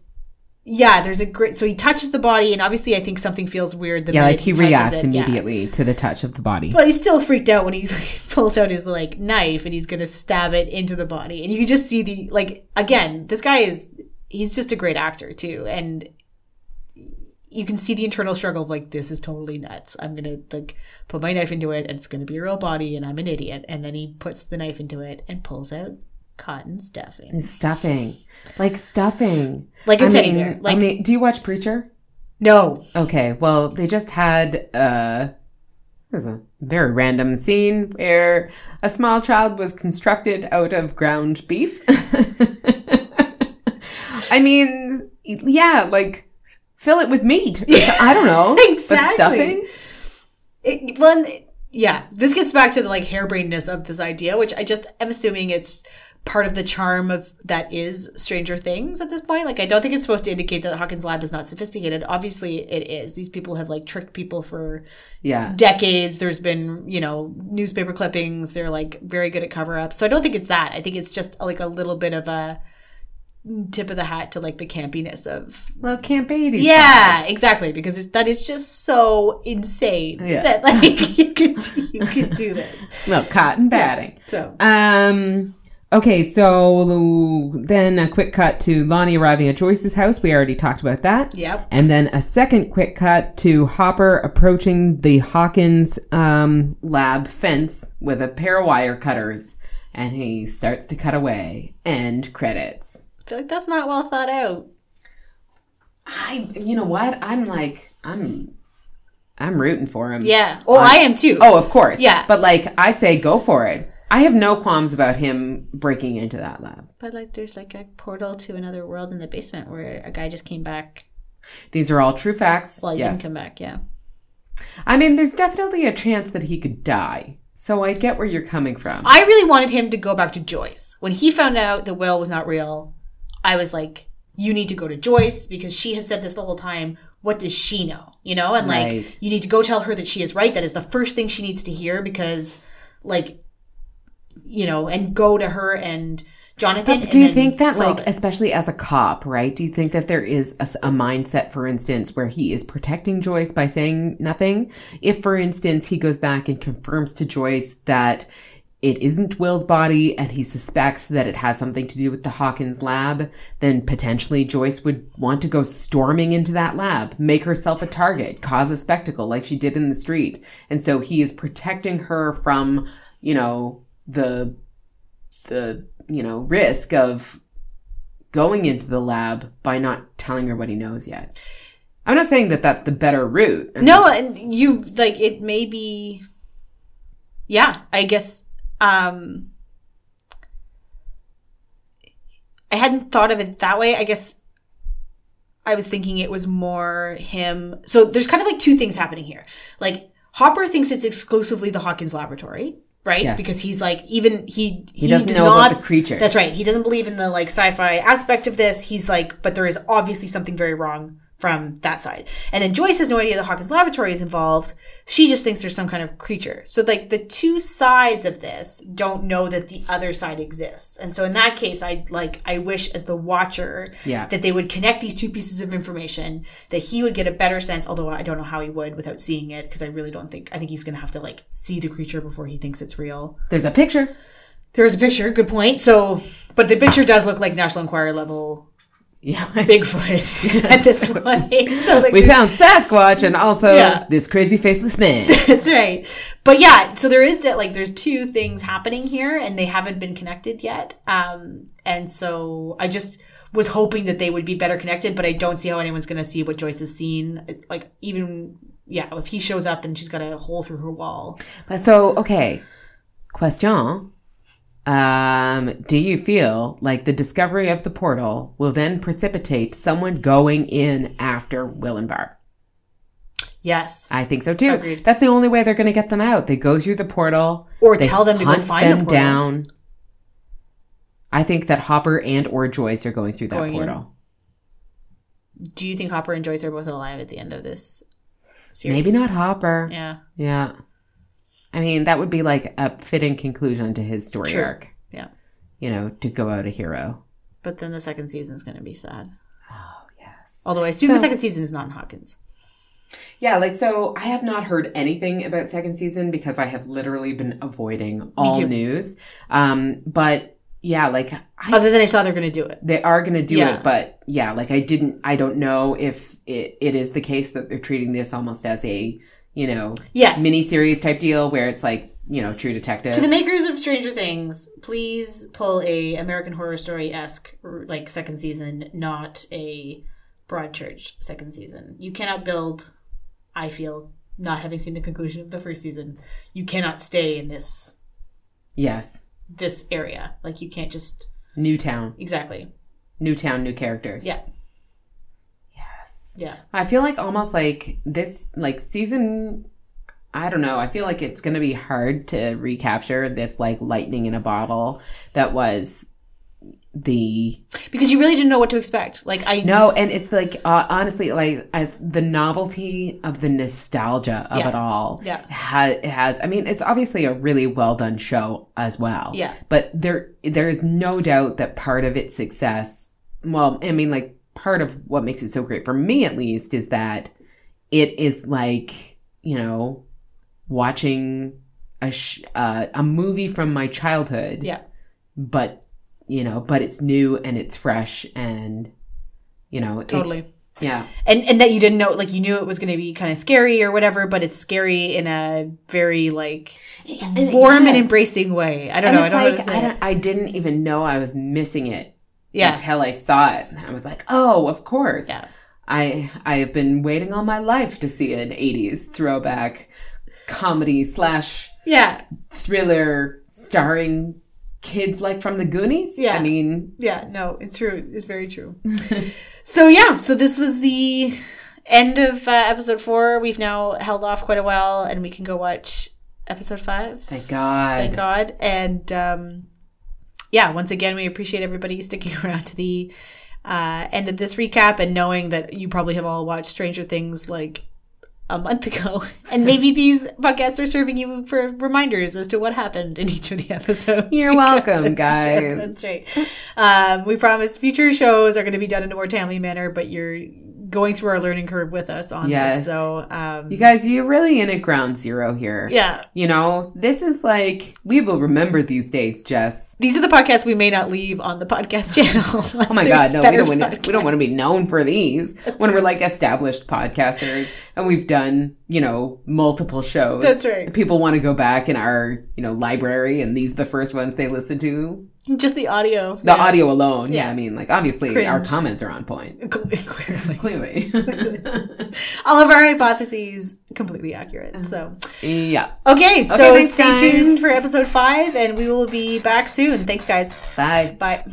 yeah, there's a great. So he touches the body, and obviously, I think something feels weird. The Yeah, like he reacts it. Yeah. immediately to the touch of the body. But he's still freaked out when he pulls out his like knife and he's gonna stab it into the body, and you can just see the like again. This guy is he's just a great actor too, and you can see the internal struggle of like this is totally nuts. I'm gonna like put my knife into it, and it's gonna be a real body, and I'm an idiot. And then he puts the knife into it and pulls out cotton stuffing, stuffing, like stuffing, like a I teddy mean, bear. Like I mean, do you watch Preacher? no, Okay, well, they just had uh this is a very random scene where a small child was constructed out of ground beef. I mean, yeah, like fill it with meat. I don't know. But Exactly. stuffing? it, well, yeah, this gets back to the like harebrainness of this idea, which I just am assuming it's part of the charm of that is Stranger Things at this point. Like, I don't think it's supposed to indicate that Hawkins Lab is not sophisticated. Obviously, it is. These people have like tricked people for Yeah. decades. There's been, you know, newspaper clippings. They're like very good at cover up. So I don't think it's that. I think it's just like a little bit of a tip of the hat to like the campiness of Well, Camp 80. yeah, exactly. Because it's, that is just so insane Yeah. that like you could you could do this. Well, cotton batting. So Um. Okay, so then a quick cut to Lonnie arriving at Joyce's house. We already talked about that. Yep. And then a second quick cut to Hopper approaching the Hawkins um, lab fence with a pair of wire cutters, and he starts to cut away. End credits. Feel like that's not well thought out. I, you know what? I'm like, I'm, I'm rooting for him. Yeah. Oh, I am too. Oh, of course. Yeah. But like, I say, go for it. I have no qualms about him breaking into that lab. But like, there's like a portal to another world in the basement where a guy just came back. These are all true facts. Well, he yes. didn't come back. Yeah. I mean, there's definitely a chance that he could die. So I get where you're coming from. I really wanted him to go back to Joyce. When he found out the will was not real, I was like, you need to go to Joyce because she has said this the whole time. What does she know? You know, and like, Right. you need to go tell her that she is right. That is the first thing she needs to hear because, like, you know, and go to her and Jonathan. But do you think that, like, it. especially as a cop, right? Do you think that there is a mindset, for instance, where he is protecting Joyce by saying nothing? If, for instance, he goes back and confirms to Joyce that it isn't Will's body and he suspects that it has something to do with the Hawkins lab, then potentially Joyce would want to go storming into that lab, make herself a target, cause a spectacle like she did in the street. And so he is protecting her from, you know, the the you know risk of going into the lab by not telling her what he knows yet. I'm not saying that that's the better route. I'm No, just- and you like it may be Yeah, I guess um I hadn't thought of it that way. I guess I was thinking it was more him. So there's kind of like two things happening here. Like Hopper thinks it's exclusively the Hawkins laboratory, right? Yes. Because he's like even he he, doesn't does know not about the creature. That's right. He doesn't believe in the like sci-fi aspect of this. He's like, but there is obviously something very wrong from that side. And then Joyce has no idea the Hawkins laboratory is involved. She just thinks there's some kind of creature. So like the two sides of this don't know that the other side exists. And so in that case, I like I wish as the watcher Yeah. that they would connect these two pieces of information that he would get a better sense, although I don't know how he would without seeing it because I really don't think I think he's going to have to like see the creature before he thinks it's real. there's a picture. There's a picture, good point. So, but the picture does look like National Enquirer level Yeah. Bigfoot at this point. So like, we found Sasquatch and also Yeah. this crazy faceless man. that's right. But yeah, so there is that like there's two things happening here, and they haven't been connected yet. Um, and so I just was hoping that they would be better connected, but I don't see how anyone's going to see what Joyce has seen. Like even yeah, if he shows up and she's got a hole through her wall. But so, okay. Question. Um, do you feel like the discovery of the portal will then precipitate someone going in after Will and Barb? Yes. I think so too. Agreed. That's the only way they're going to get them out. They go through the portal, Or tell them to go find the them portal. down. I think that Hopper and or Joyce are going through that Going in. portal. Do you think Hopper and Joyce are both alive at the end of this series? Maybe not Hopper. Yeah. Yeah. I mean, that would be like a fitting conclusion to his story True. arc. Yeah. you know, to go out a hero. But then the second season is going to be sad. Oh, yes. Although I assume the second season is not in Hawkins. Yeah, like so I have not heard anything about second season because I have literally been avoiding all news. Um, but yeah, like I Other than I saw they're going to do it. they are going to do Yeah. it, but yeah, like I didn't I don't know if it, it is the case that they're treating this almost as a, you know, Yes. mini series type deal where it's like, you know, True Detective. to the makers of Stranger Things, please pull a American Horror Story esque like second season, not a Broadchurch second season. You cannot build. I feel not having seen the conclusion of the first season, you cannot stay in this yes. this area. Like you can't just new town. exactly. New town, new characters. Yeah. Yeah. I feel like almost like this like season I don't know. I feel like it's going to be hard to recapture this like lightning in a bottle that was the Because you really didn't know what to expect. Like I no, and it's like uh, honestly like I, the novelty of the nostalgia of Yeah. it all. Yeah. ha- has. I mean, it's obviously a really well done show as well. Yeah. but there there is no doubt that part of its success. Well, I mean, like part of what makes it so great for me, at least, is that it is like you know watching a sh- uh, a movie from my childhood Yeah. but you know but it's new and it's fresh and you know it- Totally. yeah and and that you didn't know like you knew it was going to be kind of scary or whatever but it's scary in a very like warm and embracing way i don't and know i don't know like how to I, say it. don't, I didn't even know i was missing it yeah. until i saw it. I was like oh of course. Yeah. i i have been waiting all my life to see an 80s throwback comedy slash yeah. thriller starring kids like from the goonies. Yeah. i mean yeah no it's true. It's very true. So yeah so this was the end of uh, episode four. We've now held off quite a while and we can go watch episode five. Thank god. Thank God. And um, yeah, once again, we appreciate everybody sticking around to the uh, end of this recap and knowing that you probably have all watched Stranger Things like a month ago. And maybe these podcasts are serving you for reminders as to what happened in each of the episodes. You're welcome, guys. That's right. Um, we promise future shows are going to be done in a more timely manner, but you're going through our learning curve with us on Yes. this. So, um, you guys you're really in at ground zero here yeah. You know, this is like we will remember these days, Jess. These are the podcasts we may not leave on the podcast channel. Oh my god, no, we don't want to, we don't want to be known for these when we're like established podcasters and we've done, you know, multiple shows. That's right. People want to go back in our, you know, library and these are the first ones they listen to. Just the audio. The audio alone. Yeah. Yeah. I mean, like obviously Cringe. our comments are on point. Clearly. Clearly. All of our hypotheses completely accurate. Uh-huh. So, yeah. okay, so stay guys. tuned for episode five, and we will be back soon. Thanks, guys. Bye. Bye.